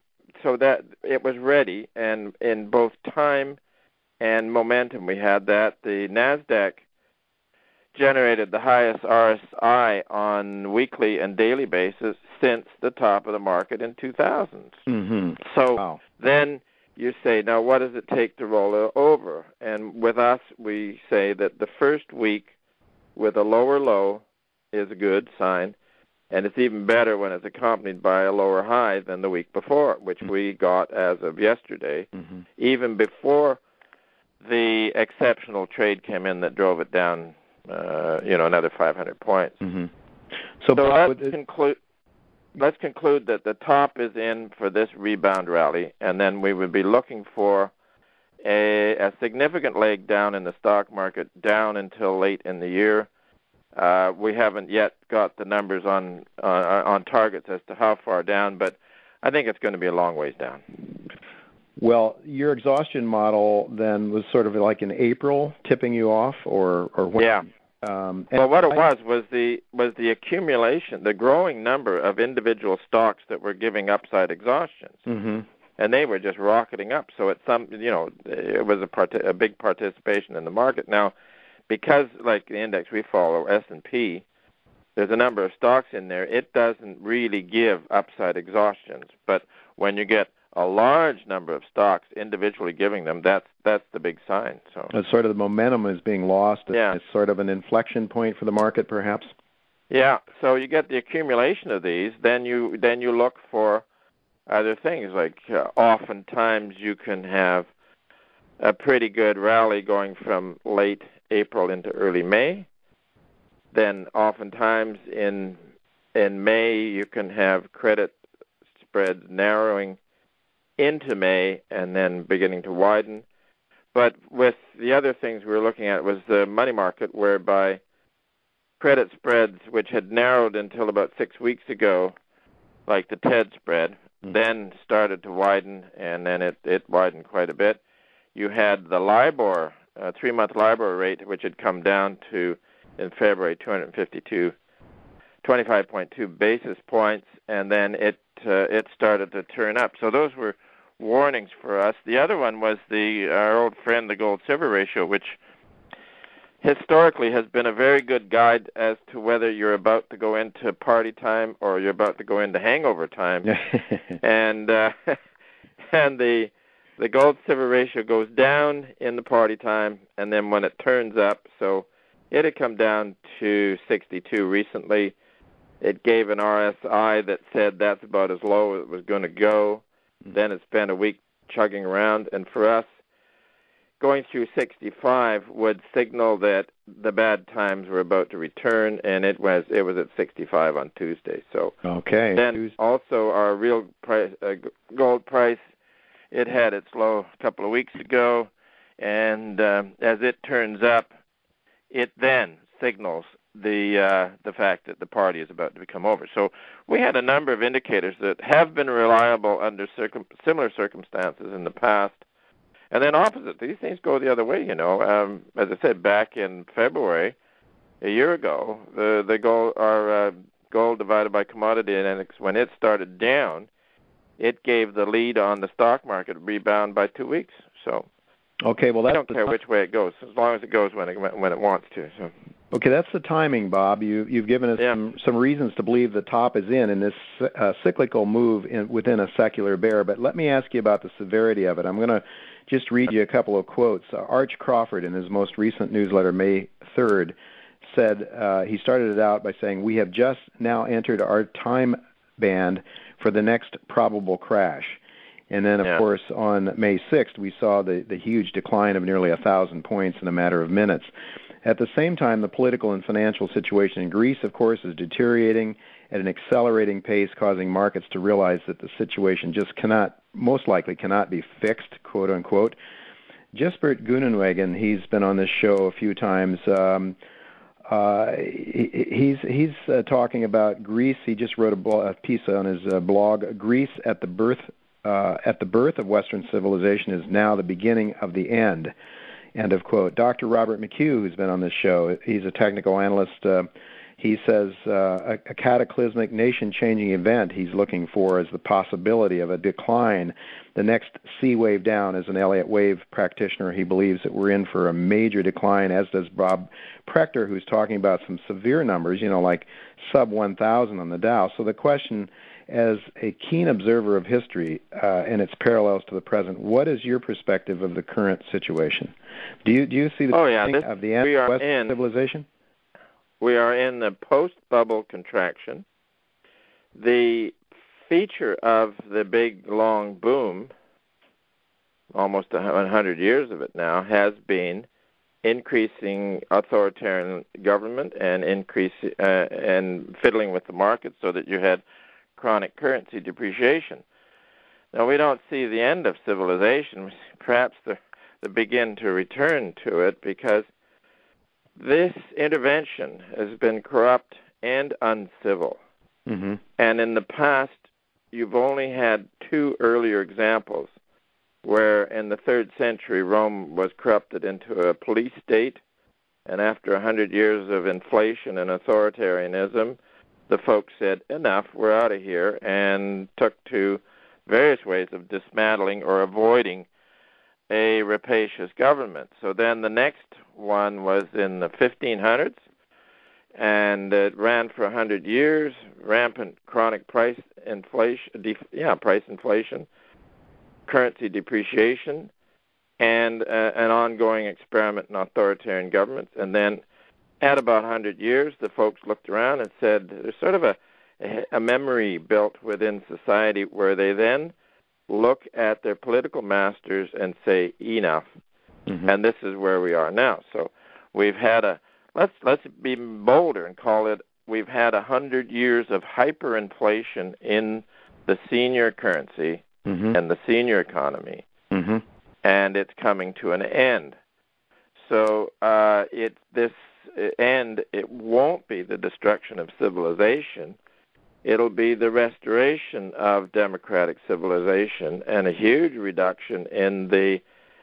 so that it was ready, and in both time and momentum, we had that. The Nasdaq generated the highest RSI on weekly and daily basis since the top of the market in 2000. Mm-hmm. So wow. then you say, now what does it take to roll it over? And with us, we say that the first week with a lower low is a good sign, and it's even better when it's accompanied by a lower high than the week before, which mm-hmm. we got as of yesterday, mm-hmm. even before the exceptional trade came in that drove it down uh, you know, another 500 points. Mm-hmm. So, so let's conclude. Let's conclude that the top is in for this rebound rally, and then we would be looking for a, a significant leg down in the stock market, down until late in the year. Uh, we haven't yet got the numbers on uh, on targets as to how far down, but I think it's going to be a long ways down. Well, your exhaustion model then was sort of like in April tipping you off, or or when? Yeah. Um, well, what it was was the was the accumulation, the growing number of individual stocks that were giving upside exhaustions. Mm-hmm. and they were just rocketing up. So it's some, you know, it was a part a big participation in the market. Now, because like the index we follow, S and P, there's a number of stocks in there. It doesn't really give upside exhaustions, but when you get a large number of stocks individually giving them, that's that's the big sign. So it's sort of the momentum is being lost. Yeah. It's sort of an inflection point for the market, perhaps. Yeah. So you get the accumulation of these, then you then you look for other things. Like uh, oftentimes you can have a pretty good rally going from late April into early May. Then oftentimes in in May you can have credit spreads narrowing into May and then beginning to widen. But with the other things we were looking at was the money market, whereby credit spreads, which had narrowed until about six weeks ago, like the TED spread, mm-hmm. then started to widen, and then it, it widened quite a bit. You had the LIBOR, uh, three-month LIBOR rate, which had come down to in February 252, 25.2 basis points, and then it uh, it started to turn up. So those were warnings for us. The other one was the our old friend the gold silver ratio, which historically has been a very good guide as to whether you're about to go into party time or you're about to go into hangover time. and uh, and the the gold silver ratio goes down in the party time, and then when it turns up, so it had come down to 62 recently. It gave an RSI that said that's about as low as it was going to go. Then it spent a week chugging around, and for us, going through 65 would signal that the bad times were about to return, and it was it was at 65 on Tuesday. So okay. Then Tuesday. also our real price uh, gold price, it had its low a couple of weeks ago, and uh, as it turns up, it then signals the uh, the fact that the party is about to become over. So we had a number of indicators that have been reliable under circum- similar circumstances in the past, and then opposite. These things go the other way. You know, um, as I said back in February, a year ago, the the gold our uh, gold divided by commodity index when it started down, it gave the lead on the stock market rebound by two weeks. So Okay, well, I don't care which way it goes, as long as it goes when it when it wants to. So. Okay, that's the timing, Bob. You you've given us yeah. some some reasons to believe the top is in in this uh, cyclical move in, within a secular bear. But let me ask you about the severity of it. I'm going to just read you a couple of quotes. Uh, Arch Crawford, in his most recent newsletter, May 3rd, said uh, he started it out by saying, "We have just now entered our time band for the next probable crash." And then, of yeah. course, on May 6th, we saw the, the huge decline of nearly a thousand points in a matter of minutes. At the same time, the political and financial situation in Greece, of course, is deteriorating at an accelerating pace, causing markets to realize that the situation just cannot, most likely, cannot be fixed, quote unquote. Jesbert Groenewegen, he's been on this show a few times. Um, uh, he, he's he's uh, talking about Greece. He just wrote a, a piece on his uh, blog, "Greece at the Birth uh, at the birth of Western civilization is now the beginning of the end. End of quote. Dr. Robert McHugh, who's been on this show, he's a technical analyst. Uh, he says uh, a, a cataclysmic nation changing event he's looking for is the possibility of a decline. The next C wave down, as an Elliott wave practitioner, he believes that we're in for a major decline, as does Bob Prechter, who's talking about some severe numbers, you know, like sub 1,000 on the Dow. So the question as a keen observer of history uh, and its parallels to the present, what is your perspective of the current situation? Do you do you see the oh, yeah, this, of the end of Western in, civilization? We are in the post-bubble contraction. The feature of the big long boom, almost hundred years of it now, has been increasing authoritarian government and increase uh, and fiddling with the market so that you had chronic currency depreciation. Now, we don't see the end of civilization, perhaps the, the begin to return to it, because this intervention has been corrupt and uncivil. Mm-hmm. And in the past, you've only had two earlier examples where in the third century Rome was corrupted into a police state, and after a hundred years of inflation and authoritarianism, the folks said, enough, we're out of here, and took to various ways of dismantling or avoiding a rapacious government. So then the next one was in the 1500s, and it ran for 100 years. Rampant chronic price inflation, def, yeah, price inflation, currency depreciation, and uh, an ongoing experiment in authoritarian governments. And then, at about 100 years, the folks looked around and said there's sort of a a memory built within society where they then look at their political masters and say enough mm-hmm. and this is where we are now so we've had a let's let's be bolder and call it we've had a hundred years of hyperinflation in the senior currency mm-hmm. and the senior economy mm-hmm. and it's coming to an end so uh it this end it won't be the destruction of civilization it'll be the restoration of democratic civilization and a huge reduction in the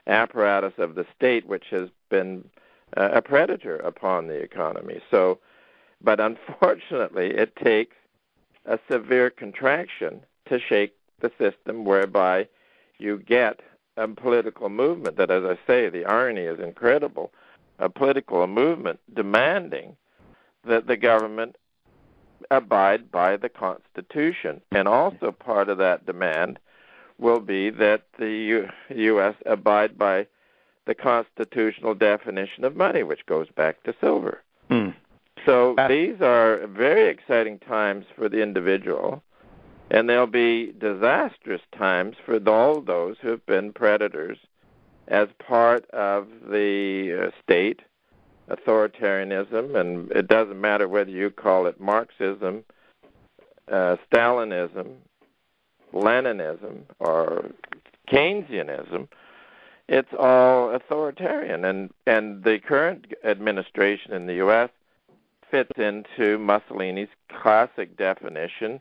apparatus of the state, which has been uh, a predator upon the economy. So, but unfortunately, it takes a severe contraction to shake the system whereby you get a political movement that, as I say, the irony is incredible, a political movement demanding that the government abide by the Constitution. And also part of that demand will be that the U- U.S. abide by the constitutional definition of money, which goes back to silver. Hmm. So these are very exciting times for the individual, and they'll be disastrous times for all those who have been predators as part of the uh, state authoritarianism, and it doesn't matter whether you call it Marxism, uh, Stalinism, Leninism, or Keynesianism. It's all authoritarian, and and the current administration in the U.S. fits into Mussolini's classic definition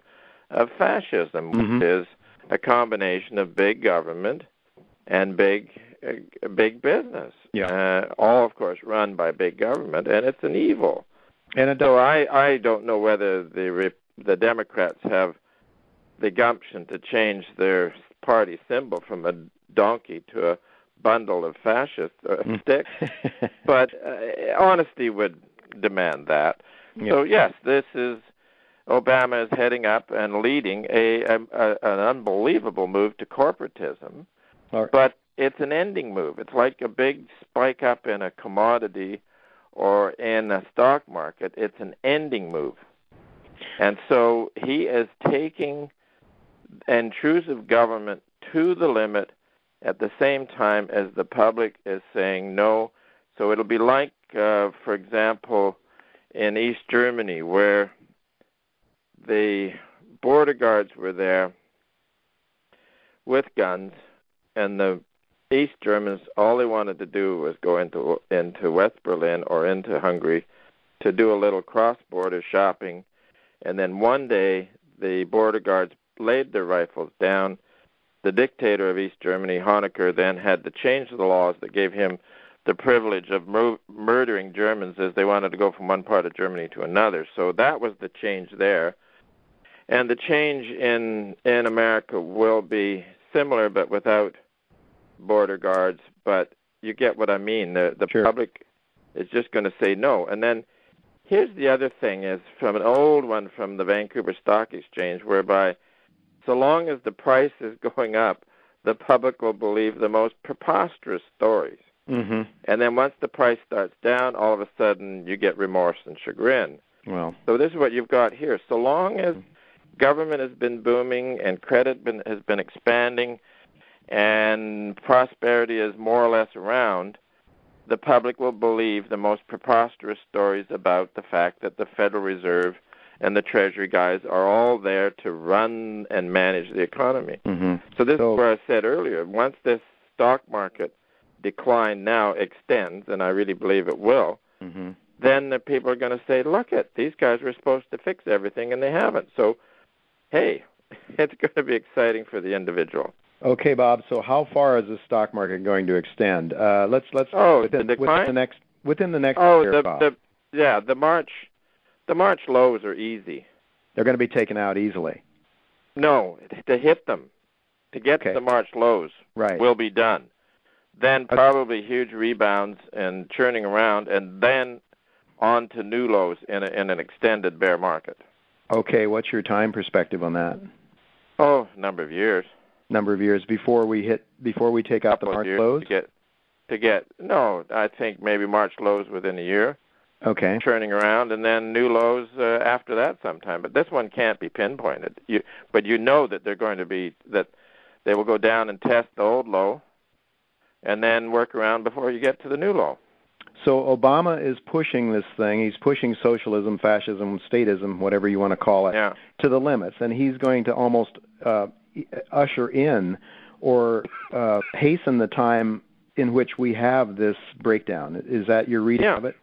of fascism, mm-hmm. which is a combination of big government and big uh, big business. Yeah. Uh, all, of course, run by big government, and it's an evil. And it so I I don't know whether the the Democrats have the gumption to change their party symbol from a donkey to a bundle of fascist uh, hmm. sticks, but uh, honesty would demand that. Yeah. So yes, this is Obama is heading up and leading a, a, a an unbelievable move to corporatism. Right. But it's an ending move. It's like a big spike up in a commodity or in a stock market. It's an ending move. And so he is taking intrusive government to the limit at the same time as the public is saying no. So it'll be like, uh, for example, in East Germany, where the border guards were there with guns, and the East Germans, all they wanted to do was go into into West Berlin or into Hungary to do a little cross-border shopping, and then one day the border guards laid their rifles down. The dictator of East Germany, Honecker, then had to change the laws that gave him the privilege of mur- murdering Germans as they wanted to go from one part of Germany to another. So that was the change there. And the change in in America will be similar, but without border guards, but you get what I mean. The the sure. public is just going to say no. And then here's the other thing: is from an old one from the Vancouver Stock Exchange, whereby so long as the price is going up, the public will believe the most preposterous stories. Mm-hmm. And then once the price starts down, all of a sudden you get remorse and chagrin. Well, so this is what you've got here. So long as government has been booming and credit been, has been expanding, and prosperity is more or less around, the public will believe the most preposterous stories about the fact that the Federal Reserve and the Treasury guys are all there to run and manage the economy. Mm-hmm. So this so, is where I said earlier, once this stock market decline now extends, and I really believe it will, mm-hmm. then the people are going to say, look at these guys were supposed to fix everything and they haven't. So, hey, it's going to be exciting for the individual. Okay, Bob. So how far is the stock market going to extend? Uh, let's let's oh within, the within the next within the next oh year, the, Bob. the yeah the March the March lows are easy. They're going to be taken out easily. No, to hit them. to get Okay. to the March lows Right. will be done. Then probably huge rebounds and churning around, and then on to new lows in, a, in an extended bear market. Okay, what's your time perspective on that? Oh, number of years. Number of years before we hit before we take out the March lows? to get to get. No, I think maybe March lows within a year. Okay. churning around, and then new lows uh, after that sometime. But this one can't be pinpointed. You, but you know that they're going to be that they will go down and test the old low, and then work around before you get to the new low. So Obama is pushing this thing. He's pushing socialism, fascism, statism, whatever you want to call it, Yeah. to the limits, and he's going to almost uh, usher in or uh, hasten the time in which we have this breakdown. Is that your reading Yeah. of it?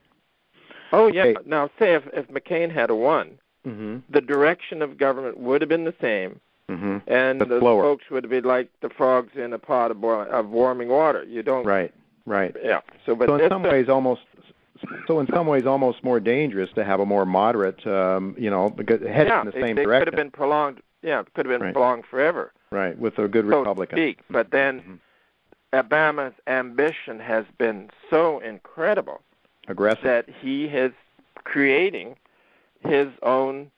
Oh yeah. Okay. Now say if if McCain had a won, Mm-hmm. the direction of government would have been the same, Mm-hmm. and But the folks would be like the frogs in a pot of, boil, of warming water. You don't. Right. Right. Yeah. So, but so in some ways, almost. So in some ways, almost more dangerous to have a more moderate, um, you know, because heading yeah, in the same it direction. could have been prolonged. Yeah, it could have been Right. forever. right with a good so Republican. to speak. But then Obama's ambition has been so incredible Aggressive. that he is creating his own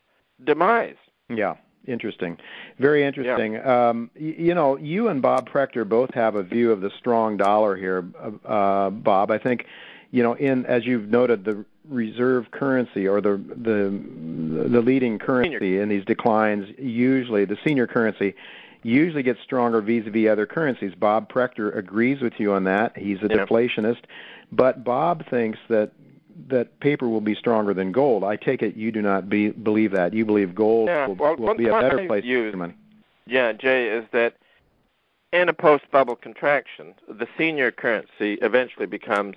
demise. Yeah, interesting. Very interesting. Um, y- you know, you and Bob Prechter both have a view of the strong dollar here, uh, uh, Bob. I think, you know, in as you've noted, the reserve currency or the the the leading currency in these declines usually the senior currency usually gets stronger vis-a-vis other currencies. Bob Prechter agrees with you on that. He's a deflationist, but Bob thinks that that paper will be stronger than gold. I take it you do not be, believe that. You believe gold Yeah, will, well, will be a better place you- for money. Yeah, Jay, is that in a post-bubble contraction, the senior currency eventually becomes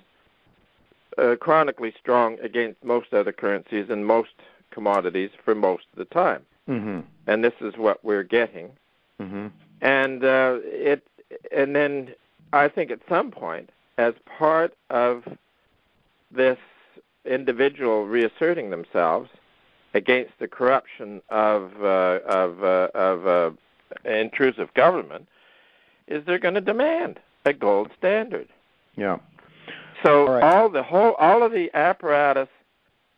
uh, chronically strong against most other currencies and most commodities for most of the time. Mm-hmm. And this is what we're getting. Mm-hmm. and uh, it and then I think at some point, as part of this individual reasserting themselves against the corruption of uh, of uh, of uh, intrusive government, is they're going to demand a gold standard. Yeah. So All right. all the whole all of the apparatus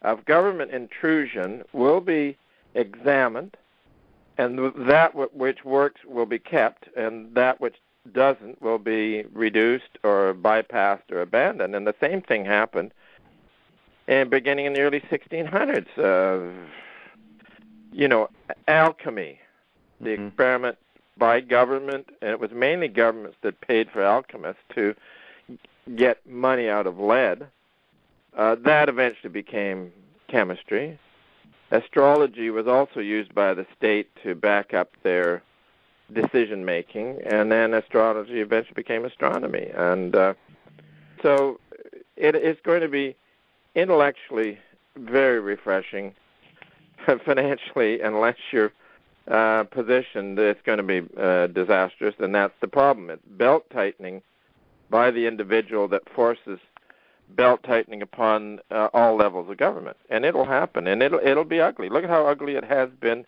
of government intrusion will be examined, and that which works will be kept, and that which doesn't will be reduced or bypassed or abandoned. And the same thing happened in beginning in the early 1600s. Uh, you know, alchemy, the Mhm. experiment by government, and it was mainly governments that paid for alchemists to get money out of lead. Uh, that eventually became chemistry. Astrology was also used by the state to back up their decision making, and then astrology eventually became astronomy. And uh, so it is going to be intellectually very refreshing. Financially, unless you're uh, positioned, it's going to be uh, disastrous, and that's the problem. It's belt tightening by the individual that forces belt tightening upon uh, all levels of government, and it'll happen, and it'll it'll be ugly. Look at how ugly it has been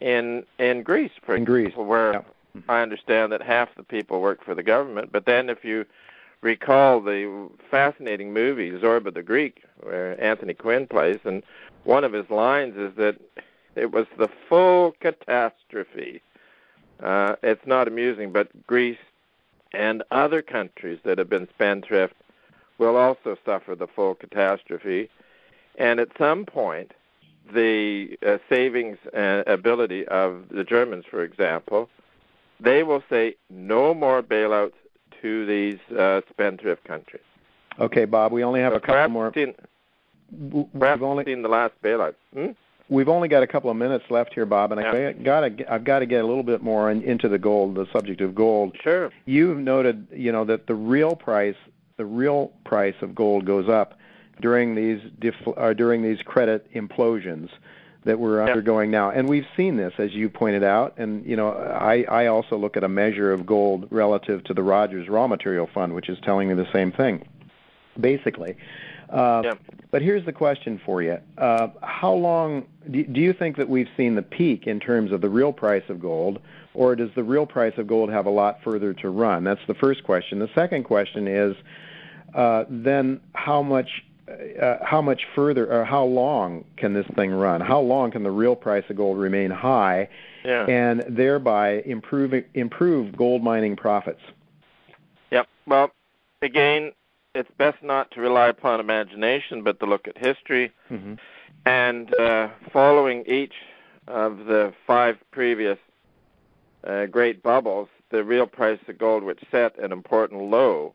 in in Greece, for In Greece, example, where yeah. I understand that half the people work for the government, but then if you recall the fascinating movie Zorba the Greek, where Anthony Quinn plays, and one of his lines is that it was the full catastrophe. Uh, it's not amusing, but Greece and other countries that have been spendthrift will also suffer the full catastrophe. And at some point, the uh, savings uh, ability of the Germans, for example, they will say no more bailouts to these uh, spendthrift countries. Okay, Bob. We only have So a couple more. Seen, We've only seen the last bailout. Hmm? We've only got a couple of minutes left here, Bob, and I got to I've got to get a little bit more in, into the gold, the subject of gold. Sure. You've noted, you know, that the real price, the real price of gold goes up during these def- uh, during these credit implosions that we're Yeah. undergoing now, and we've seen this, as you pointed out. And you know, I I also look at a measure of gold relative to the Rogers Raw Material Fund, which is telling me the same thing, basically. Uh. But here's the question for you: uh, How long do, do you think that we've seen the peak in terms of the real price of gold, or does the real price of gold have a lot further to run? That's the first question. The second question is, uh, then how much uh, how much further or how long can this thing run? How long can the real price of gold remain high, yeah. and thereby improve improve gold mining profits? Yep. Well, again, it's best not to rely upon imagination, but to look at history. Mm-hmm. And uh, following each of the five previous uh, great bubbles, the real price of gold, which set an important low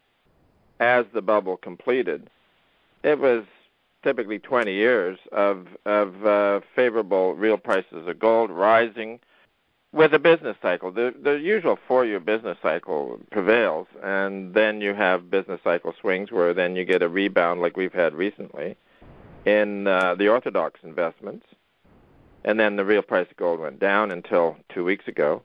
as the bubble completed, it was typically 20 years of of uh, favorable real prices of gold rising with a business cycle. The the usual four-year business cycle prevails, and then you have business cycle swings where then you get a rebound like we've had recently in uh, the orthodox investments, and then the real price of gold went down until two weeks ago,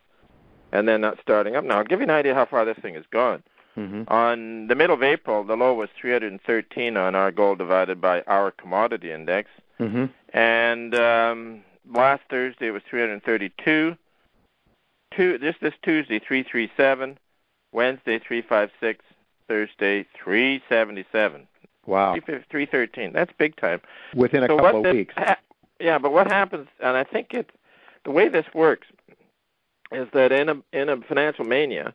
and then not starting up now. I'll give you an idea how far this thing has gone. Mm-hmm. On the middle of April, the low was 313 on our gold divided by our commodity index. Mm-hmm. And um, last Thursday it was 332. Two, this this Tuesday 337, Wednesday 356, Thursday 377. Wow. 313. That's big time. Within a so couple of this, weeks. Ha- yeah, but what happens, and I think it, the way this works, is that in a in a financial mania,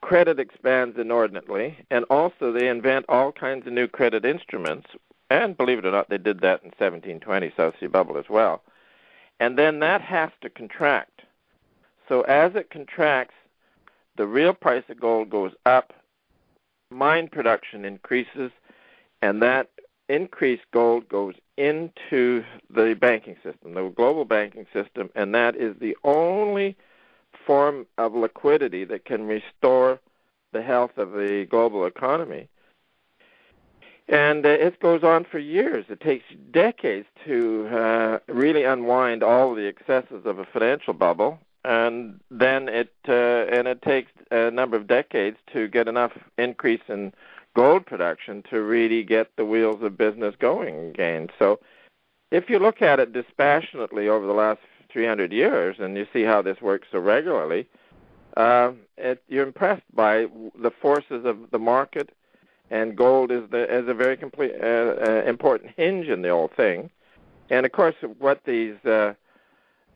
credit expands inordinately, and also they invent all kinds of new credit instruments. And believe it or not, they did that in 1720 South Sea Bubble as well. And then that has to contract. So as it contracts, the real price of gold goes up, mine production increases, and that increased gold goes into the banking system, the global banking system, and that is the only form of liquidity that can restore the health of the global economy. And uh, it goes on for years. It takes decades to uh, really unwind all the excesses of a financial bubble, and then it uh, and it takes a number of decades to get enough increase in gold production to really get the wheels of business going again. So, if you look at it dispassionately over the last 300 years, and you see how this works so regularly, uh, it, you're impressed by the forces of the market, and gold is the is a very complete uh, uh, important hinge in the whole thing. And of course, what these uh,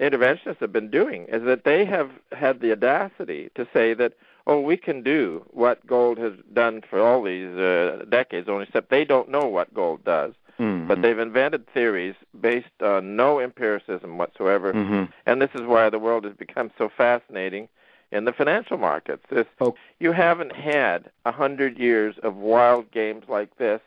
interventionists have been doing is that they have had the audacity to say that oh, we can do what gold has done for all these uh, decades, only except they don't know what gold does. Mm-hmm. But they've invented theories based on no empiricism whatsoever, mm-hmm. and this is why the world has become so fascinating in the financial markets. This, oh. You haven't had a hundred years of wild games like this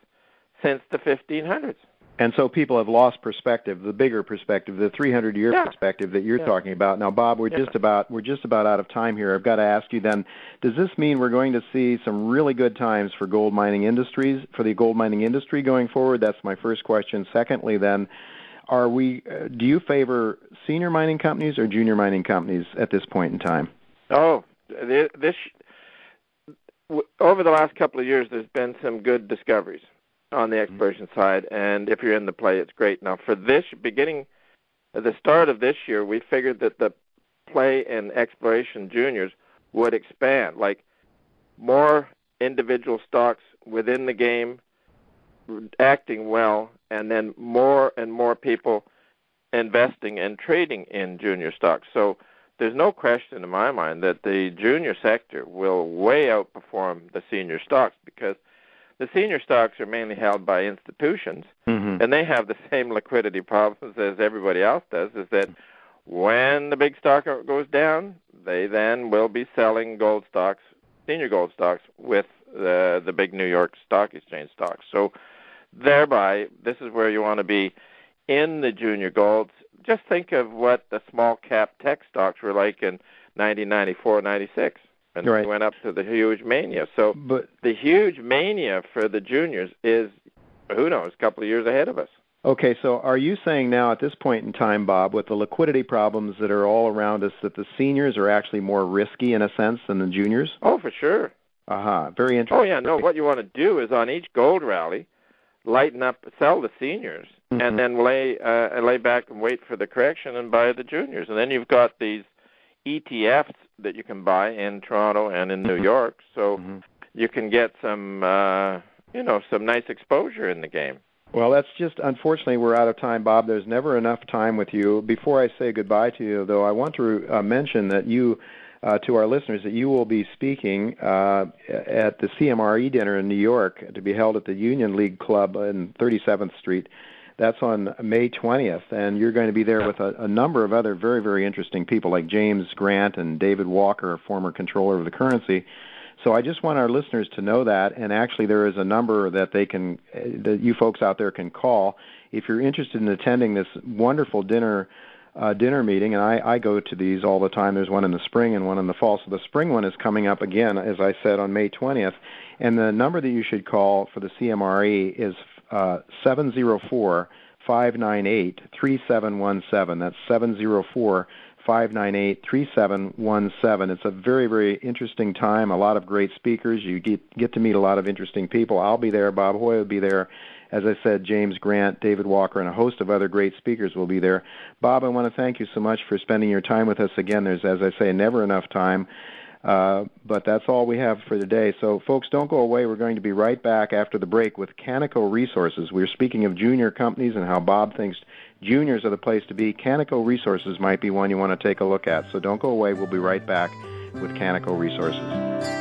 since the 1500s. And so people have lost perspective, the bigger perspective, the 300-year yeah. perspective that you're yeah. talking about. Now, Bob, we're yeah. just about we're just about out of time here. I've got to ask you then: Does this mean we're going to see some really good times for gold mining industries for the gold mining industry going forward? That's my first question. Secondly, then, are we? Uh, do you favor senior mining companies or junior mining companies at this point in time? Oh, this over the last couple of years, there's been some good discoveries on the exploration mm-hmm. side, and if you're in the play, it's great. Now, for this beginning, at the start of this year, we figured that the play and exploration juniors would expand, like more individual stocks within the game acting well, and then more and more people investing and trading in junior stocks. So there's no question in my mind that the junior sector will way outperform the senior stocks because the senior stocks are mainly held by institutions mm-hmm. and they have the same liquidity problems as everybody else does is that when the big stock goes down they then will be selling gold stocks senior gold stocks with the the big New York Stock Exchange stocks. So thereby this is where you want to be in the junior golds. Just think of what the small cap tech stocks were like in 1994, 96, and right. went up to the huge mania. So but, the huge mania for the juniors is, who knows, a couple of years ahead of us. Okay, so are you saying now at this point in time, Bob, with the liquidity problems that are all around us, that the seniors are actually more risky in a sense than the juniors? Oh, for sure. Uh huh. Very interesting. Oh yeah, no. What you want to do is on each gold rally, lighten up, sell the seniors, mm-hmm. and then lay uh, lay back and wait for the correction and buy the juniors. And then you've got these ETFs that you can buy in Toronto and in New mm-hmm. York, so mm-hmm. you can get some uh, you know some nice exposure in the game. Well, that's just unfortunately we're out of time, Bob. There's never enough time with you. Before I say goodbye to you, though, I want to uh, mention that you uh, to our listeners that you will be speaking uh, at the CMRE dinner in New York to be held at the Union League Club in 37th Street. That's on May 20th, and you're going to be there with a, a number of other very, very interesting people like James Grant and David Walker, former controller of the currency. So I just want our listeners to know that, and actually there is a number that they can, that you folks out there can call if you're interested in attending this wonderful dinner uh, dinner meeting, and I, I go to these all the time. There's one in the spring and one in the fall. So the spring one is coming up again, as I said, on May 20th. And the number that you should call for the CMRE is uh, Uh, 704 598 3717. That's 704 598 3717. It's a very, very interesting time. A lot of great speakers. You get, get to meet a lot of interesting people. I'll be there. Bob Hoye will be there as I said, James Grant, David Walker, and a host of other great speakers will be there. Bob, I want to thank you so much for spending your time with us again. There's, as I say, never enough time. Uh, but that's all we have for today. So, folks, don't go away. We're going to be right back after the break with Canaco Resources. We're speaking of junior companies and how Bob thinks juniors are the place to be. Canaco Resources might be one you want to take a look at. So, don't go away. We'll be right back with Canaco Resources.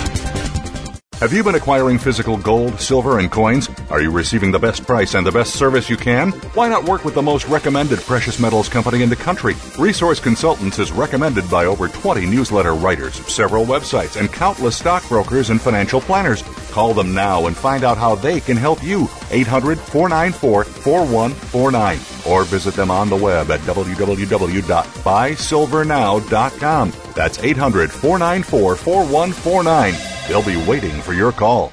Have you been acquiring physical gold, silver, and coins? Are you receiving the best price and the best service you can? Why not work with the most recommended precious metals company in the country? Resource Consultants is recommended by over 20 newsletter writers, several websites, and countless stockbrokers and financial planners. Call them now and find out how they can help you. 800 494 4149 or visit them on the web at www.buysilvernow.com. That's 800 494 4149. They'll be waiting for your call.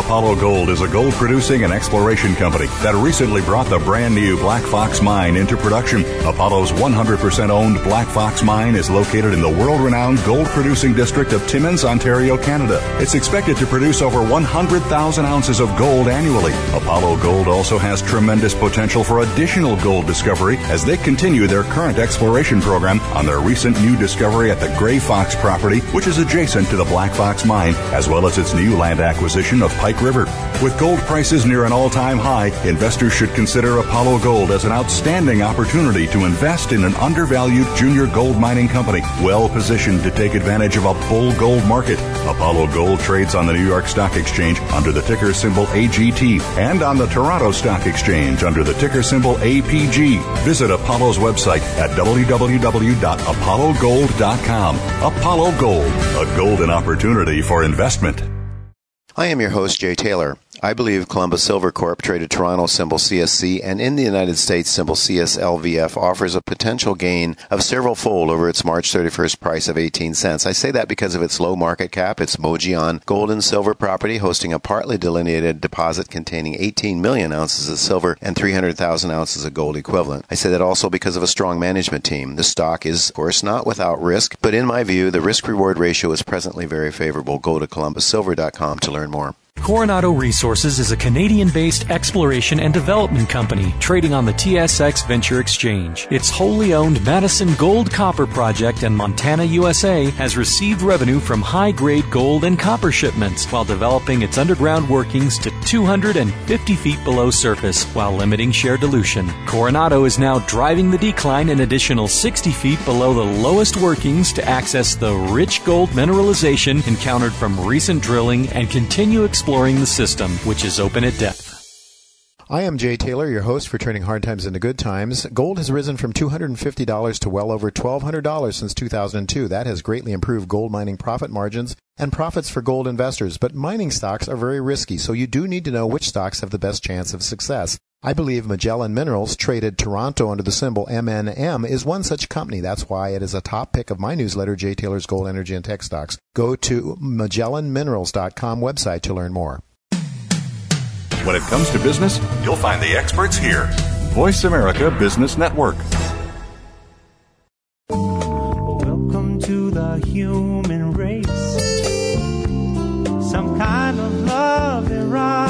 Apollo Gold is a gold producing and exploration company that recently brought the brand new Black Fox Mine into production. Apollo's 100% owned Black Fox Mine is located in the world renowned gold producing district of Timmins, Ontario, Canada. It's expected to produce over 100,000 ounces of gold annually. Apollo Gold also has tremendous potential for additional gold discovery as they continue their current exploration program on their recent new discovery at the Gray Fox property, which is adjacent to the Black Fox Mine, as well as its new land acquisition of Pike River. With gold prices near an all-time high, investors should consider Apollo Gold as an outstanding opportunity to invest in an undervalued junior gold mining company, well positioned to take advantage of a bull gold market. Apollo Gold trades on the New York Stock Exchange under the ticker symbol AGT and on the Toronto Stock Exchange under the ticker symbol APG. Visit Apollo's website at www.apollogold.com. Apollo Gold, a golden opportunity for investment. I am your host, Jay Taylor. I believe Columbus Silver Corp, traded Toronto symbol CSC, and in the United States symbol CSLVF, offers a potential gain of several fold over its March 31st price of 18 cents. I say that because of its low market cap, its Mogollon gold and silver property hosting a partly delineated deposit containing 18 million ounces of silver and 300,000 ounces of gold equivalent. I say that also because of a strong management team. The stock is, of course, not without risk, but in my view, the risk reward ratio is presently very favorable. Go to columbussilver.com to learn more. Coronado Resources is a Canadian based exploration and development company trading on the TSX Venture Exchange. Its wholly owned Madison Gold Copper Project in Montana, USA has received revenue from high grade gold and copper shipments while developing its underground workings to 250 feet below surface while limiting share dilution. Coronado is now driving the decline an additional 60 feet below the lowest workings to access the rich gold mineralization encountered from recent drilling and continue exploring exploring the system, which is open at depth. I am Jay Taylor, your host for Turning Hard Times into Good Times. Gold has risen from $250 to well over $1,200 since 2002. That has greatly improved gold mining profit margins and profits for gold investors. But mining stocks are very risky, so you do need to know which stocks have the best chance of success. I believe Magellan Minerals, traded Toronto under the symbol MNM, is one such company. That's why it is a top pick of my newsletter, Jay Taylor's Gold, Energy, and Tech Stocks. Go to MagellanMinerals.com website to learn more. When it comes to business, you'll find the experts here. Voice America Business Network. Welcome to the human race. Some kind of love and ride.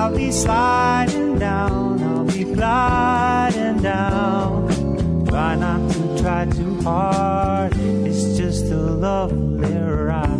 I'll be sliding down, I'll be gliding down. Try not to try too hard, it's just a lovely ride.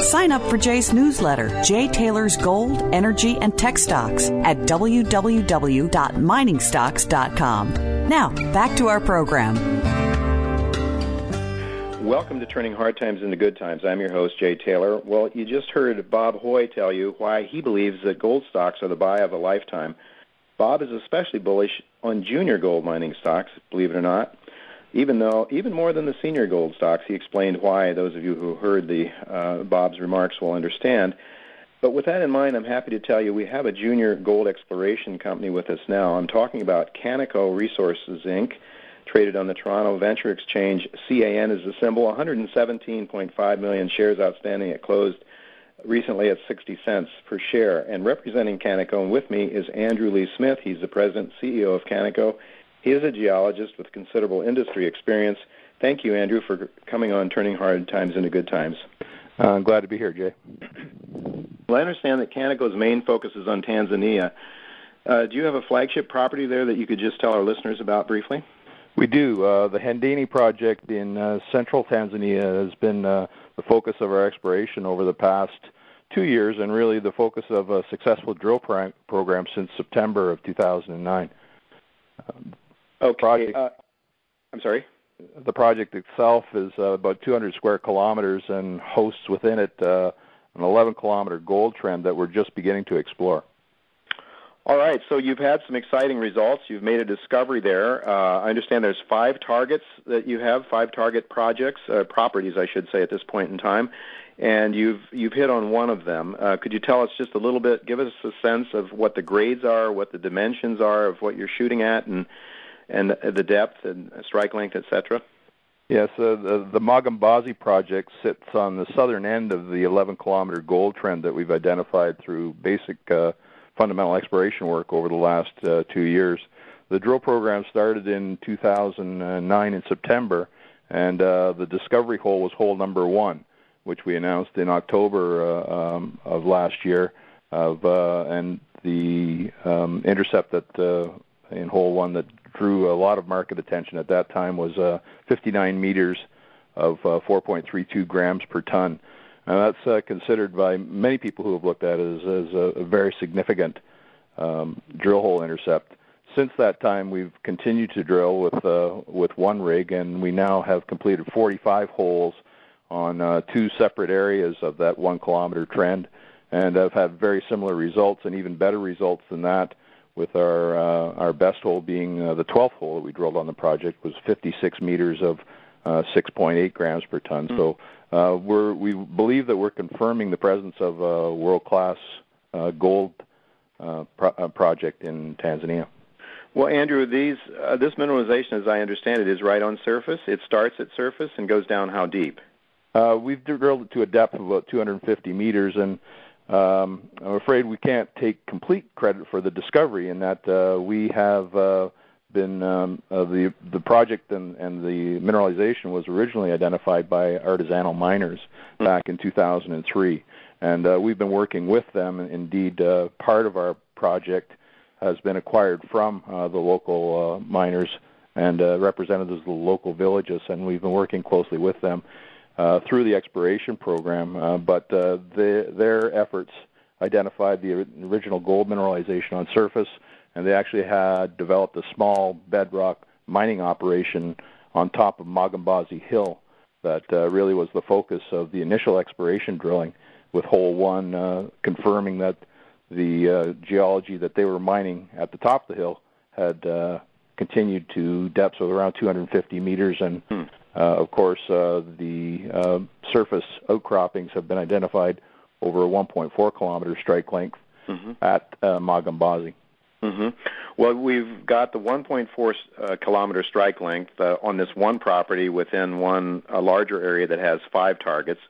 Sign up for Jay's newsletter, Jay Taylor's Gold, Energy, and Tech Stocks at www.miningstocks.com. Now, back to our program. Welcome to Turning Hard Times into Good Times. I'm your host, Jay Taylor. Well, you just heard Bob Hoye tell you why he believes that gold stocks are the buy of a lifetime. Bob is especially bullish on junior gold mining stocks, believe it or not even though even more than the senior gold stocks. He explained why. Those of you who heard the uh, Bob's remarks will understand. But with that in mind, I'm happy to tell you we have a junior gold exploration company with us now. I'm talking about Canaco Resources Inc., traded on the Toronto Venture Exchange. CAN is the symbol. 117.5 million shares outstanding. It closed recently at 60 cents per share. And representing Canaco, and with me is Andrew Lee Smith. He's the president CEO of Canaco. He is a geologist with considerable industry experience. Thank you, Andrew, for coming on Turning Hard Times into Good Times. Uh, I'm glad to be here, Jay. Well, I understand that Canaco's main focus is on Tanzania. Uh, do you have a flagship property there that you could just tell our listeners about briefly? We do. Uh, the Handeni project in uh, central Tanzania has been uh, the focus of our exploration over the past two years, and really the focus of a successful drill pro- program since September of 2009. Okay. Project, uh, I'm sorry. The project itself is uh, about 200 square kilometers and hosts within it uh, an 11 kilometer gold trend that we're just beginning to explore. All right, so you've had some exciting results. You've made a discovery there. Uh, I understand there's five targets that you have, five target projects, uh, properties, I should say, at this point in time, and you've you've hit on one of them. Uh, could you tell us just a little bit? Give us a sense of what the grades are, what the dimensions are of what you're shooting at, and and the depth and strike length, etc. Yes, uh, the, the Magambazi project sits on the southern end of the 11 kilometer gold trend that we've identified through basic uh, fundamental exploration work over the last uh, two years. The drill program started in 2009 in September, and uh, the discovery hole was hole number one, which we announced in October uh, um, of last year. Of uh, and the um, intercept that in hole one that drew a lot of market attention at that time was uh, 59 meters of uh, 4.32 grams per ton. Now that's uh, considered by many people who have looked at it as, as a, a very significant um, drill hole intercept. Since that time, we've continued to drill with uh, with one rig, and we now have completed 45 holes on uh, two separate areas of that one kilometer trend, and have had very similar results and even better results than that with our uh, our best hole being uh, the 12th hole that we drilled on the project was 56 meters of uh, 6.8 grams per ton. Mm. So uh, we're we believe that we're confirming the presence of a world-class uh, gold uh, pro- uh, project in Tanzania. Well, Andrew, these uh, this mineralization, as I understand it, is right on surface. It starts at surface and goes down how deep? Uh, we've drilled it to a depth of about 250 meters, and um, I'm afraid we can't take complete credit for the discovery in that uh, we have uh, been um, uh, the the project and, and the mineralization was originally identified by artisanal miners mm-hmm. back in 2003, and uh, we've been working with them. Indeed, uh, part of our project has been acquired from uh, the local uh, miners and uh, representatives of the local villages, and we've been working closely with them uh, through the exploration program, uh, but uh, the, their efforts identified the original gold mineralization on surface, and they actually had developed a small bedrock mining operation on top of Magambazi Hill that uh, really was the focus of the initial exploration drilling, with hole one uh, confirming that the uh, geology that they were mining at the top of the hill had uh, continued to depths of around 250 meters, and hmm. Uh, of course uh, the uh, surface outcroppings have been identified over a 1.4 kilometer strike length mm-hmm. at uh, Magambazi. Mm-hmm. Well, we've got the 1.4 uh, kilometer strike length uh, on this one property within one a larger area that has five targets.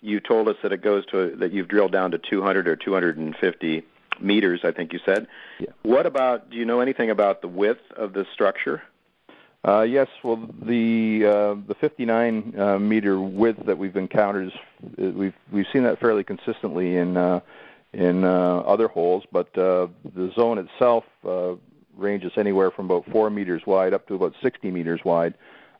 You told us that it goes to that you've drilled down to 200 or 250 meters, I think you said. Yeah. What about? Do you know anything about the width of the structure? Uh, yes, well, the uh, the 59 uh, meter width that we've encountered is uh, we've we've seen that fairly consistently in uh, in uh, other holes, but uh, the zone itself uh, ranges anywhere from about four meters wide up to about 60 meters wide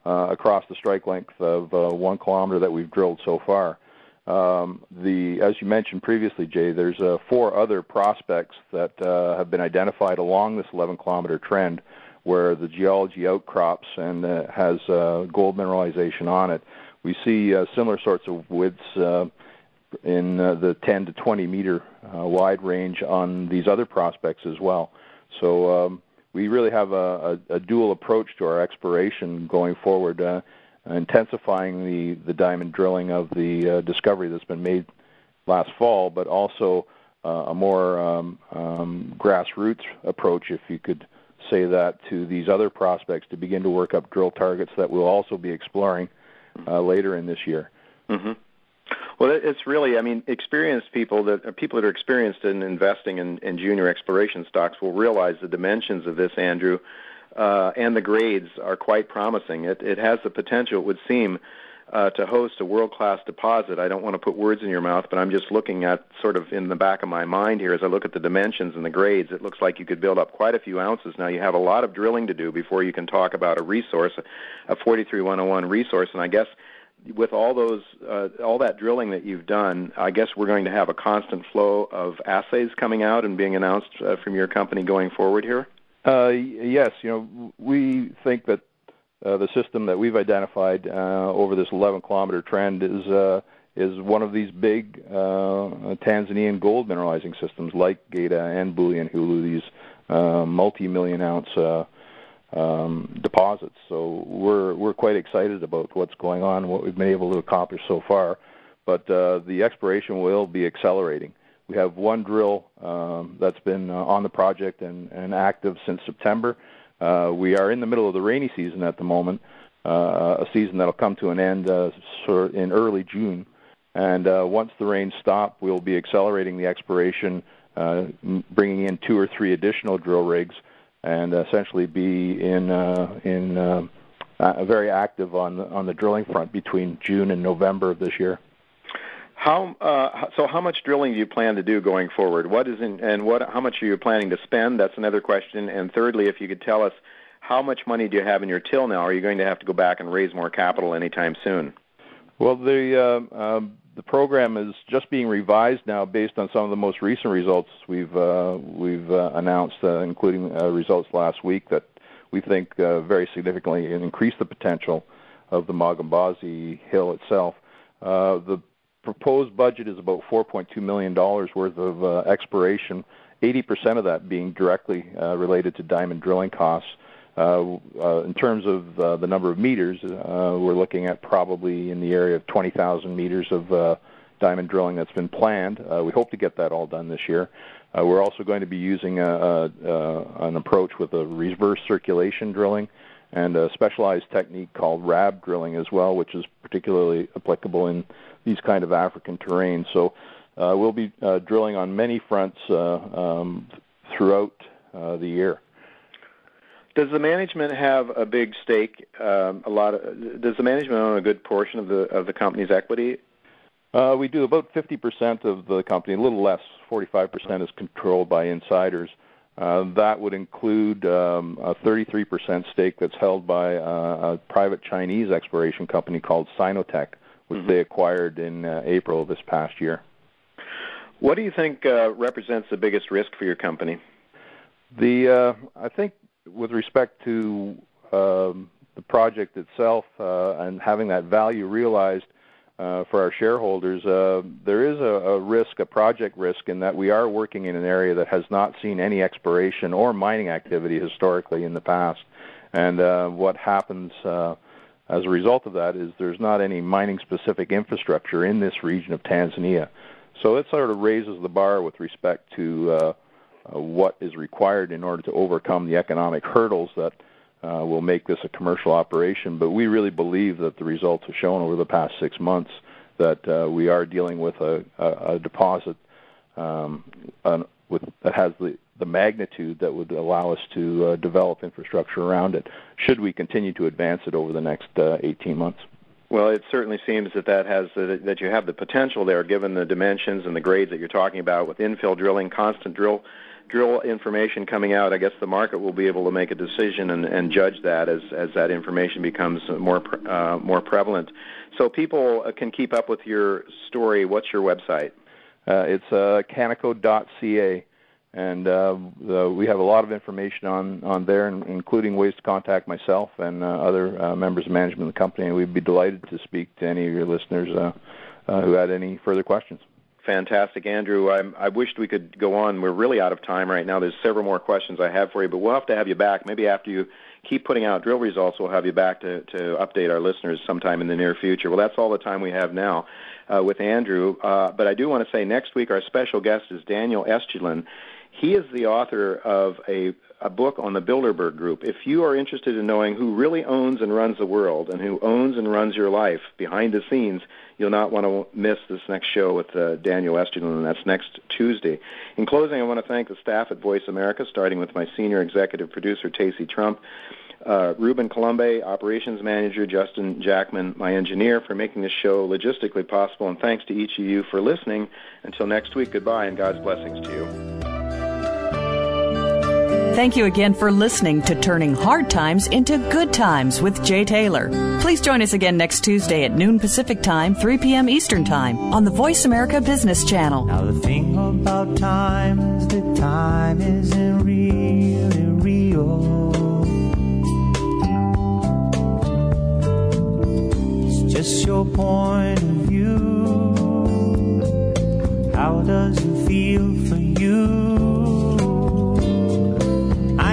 uh, across the strike length of uh, one kilometer that we've drilled so far. Um, the as you mentioned previously, Jay, there's uh, four other prospects that uh, have been identified along this 11 kilometer trend where the geology outcrops and uh, has uh, gold mineralization on it. We see uh, similar sorts of widths uh, in uh, the 10 to 20 meter uh, wide range on these other prospects as well. So um, we really have a, a, a, dual approach to our exploration going forward, uh, intensifying the, the diamond drilling of the uh, discovery that's been made last fall, but also uh, a more um, um, grassroots approach, if you could say that, to these other prospects to begin to work up drill targets that we'll also be exploring uh, later in this year. Mm-hmm. Well, it's really, I mean, experienced people that uh, people that are experienced in investing in, in junior exploration stocks will realize the dimensions of this, Andrew, uh, and the grades are quite promising. It, it has the potential, it would seem, uh, to host a world-class deposit. I don't want to put words in your mouth, but I'm just looking at sort of in the back of my mind here as I look at the dimensions and the grades. It looks like you could build up quite a few ounces. Now you have a lot of drilling to do before you can talk about a resource, a 43101 resource, and I guess with all those uh, all that drilling that you've done, I guess we're going to have a constant flow of assays coming out and being announced uh, from your company going forward here. Uh, yes, you know we think that uh, the system that we've identified uh, over this 11 kilometer trend is uh, is one of these big uh, Tanzanian gold mineralizing systems like Geita and Bulyanhulu, these uh, multi-million ounce uh, um, deposits. So we're we're quite excited about what's going on and what we've been able to accomplish so far. But uh, the exploration will be accelerating. We have one drill um, that's been uh, on the project and, and active since September. Uh, we are in the middle of the rainy season at the moment, uh, a season that'll come to an end uh, in early June. And uh, once the rains stop, we'll be accelerating the exploration, uh, bringing in two or three additional drill rigs and essentially be in uh, in uh, uh, very active on on the drilling front between June and November of this year. How uh, so? How much drilling do you plan to do going forward? What is in, and what? How much are you planning to spend? That's another question. And thirdly, if you could tell us how much money do you have in your till now? Are you going to have to go back and raise more capital anytime soon? Well, the uh, the program is just being revised now based on some of the most recent results we've uh, we've uh, announced, uh, including uh, results last week that we think uh, very significantly increase the potential of the Magambazi Hill itself. Uh, the proposed budget is about 4.2 million dollars worth of exploration, 80% of that being directly related to diamond drilling costs. Uh, uh, in terms of uh, the number of meters, uh, we're looking at probably in the area of 20,000 meters of uh, diamond drilling that's been planned. Uh, we hope to get that all done this year. Uh, we're also going to be using a, a, a, an approach with a reverse circulation drilling and a specialized technique called RAB drilling as well, which is particularly applicable in these kind of African terrains. So uh, we'll be uh, drilling on many fronts uh, um, throughout uh, the year. Does the management have a big stake? Um, a lot of does the management own a good portion of the of the company's equity? Uh, we do about 50% of the company, a little less. 45% is controlled by insiders. Uh, that would include um, a 33% stake that's held by uh, a private Chinese exploration company called Sinotech, which mm-hmm. they acquired in uh, April of this past year. What do you think uh, represents the biggest risk for your company? The uh, I think with respect to um, the project itself uh, and having that value realized uh, for our shareholders, uh, there is a, a, risk, a project risk, in that we are working in an area that has not seen any exploration or mining activity historically in the past. And uh, what happens uh, as a result of that is there's not any mining specific infrastructure in this region of Tanzania. So it sort of raises the bar with respect to uh, what is required in order to overcome the economic hurdles that uh, will make this a commercial operation. But we really believe that the results have shown over the past six months that uh, we are dealing with a, a, a deposit um, with, that has the, the magnitude that would allow us to uh, develop infrastructure around it should we continue to advance it over the next uh, 18 months. Well, it certainly seems that that has that you have the potential there, given the dimensions and the grades that you're talking about, with infill drilling, constant drill drill information coming out, I guess the market will be able to make a decision and, and judge that as, as that information becomes more uh, more prevalent. So people uh, can keep up with your story. What's your website? Uh, it's uh, canaco.ca, and uh, the, we have a lot of information on on there, including ways to contact myself and uh, other uh, members of management of the company. And we'd be delighted to speak to any of your listeners who had any further questions fantastic, Andrew. I, I wished we could go on. We're really out of time right now. There's several more questions I have for you, but we'll have to have you back. Maybe after you keep putting out drill results, we'll have you back to, to update our listeners sometime in the near future. Well, that's all the time we have now uh, with Andrew. Uh, but I do want to say next week our special guest is Daniel Estulin. He is the author of a a book on the Bilderberg Group. If you are interested in knowing who really owns and runs the world and who owns and runs your life behind the scenes, you'll not want to miss this next show with uh, Daniel Estulin, and that's next Tuesday. In closing, I want to thank the staff at Voice America, starting with my senior executive producer, Tacey Trump, uh, Ruben Colombe, operations manager, Justin Jackman, my engineer, for making this show logistically possible, and thanks to each of you for listening. Until next week, goodbye, and God's blessings to you. Thank you again for listening to Turning Hard Times into Good Times with Jay Taylor. Please join us again next Tuesday at noon Pacific Time, 3 p.m. Eastern Time on the Voice America Business Channel. Now, the thing about time is that time isn't really real. It's just your point of view. How does it feel for you?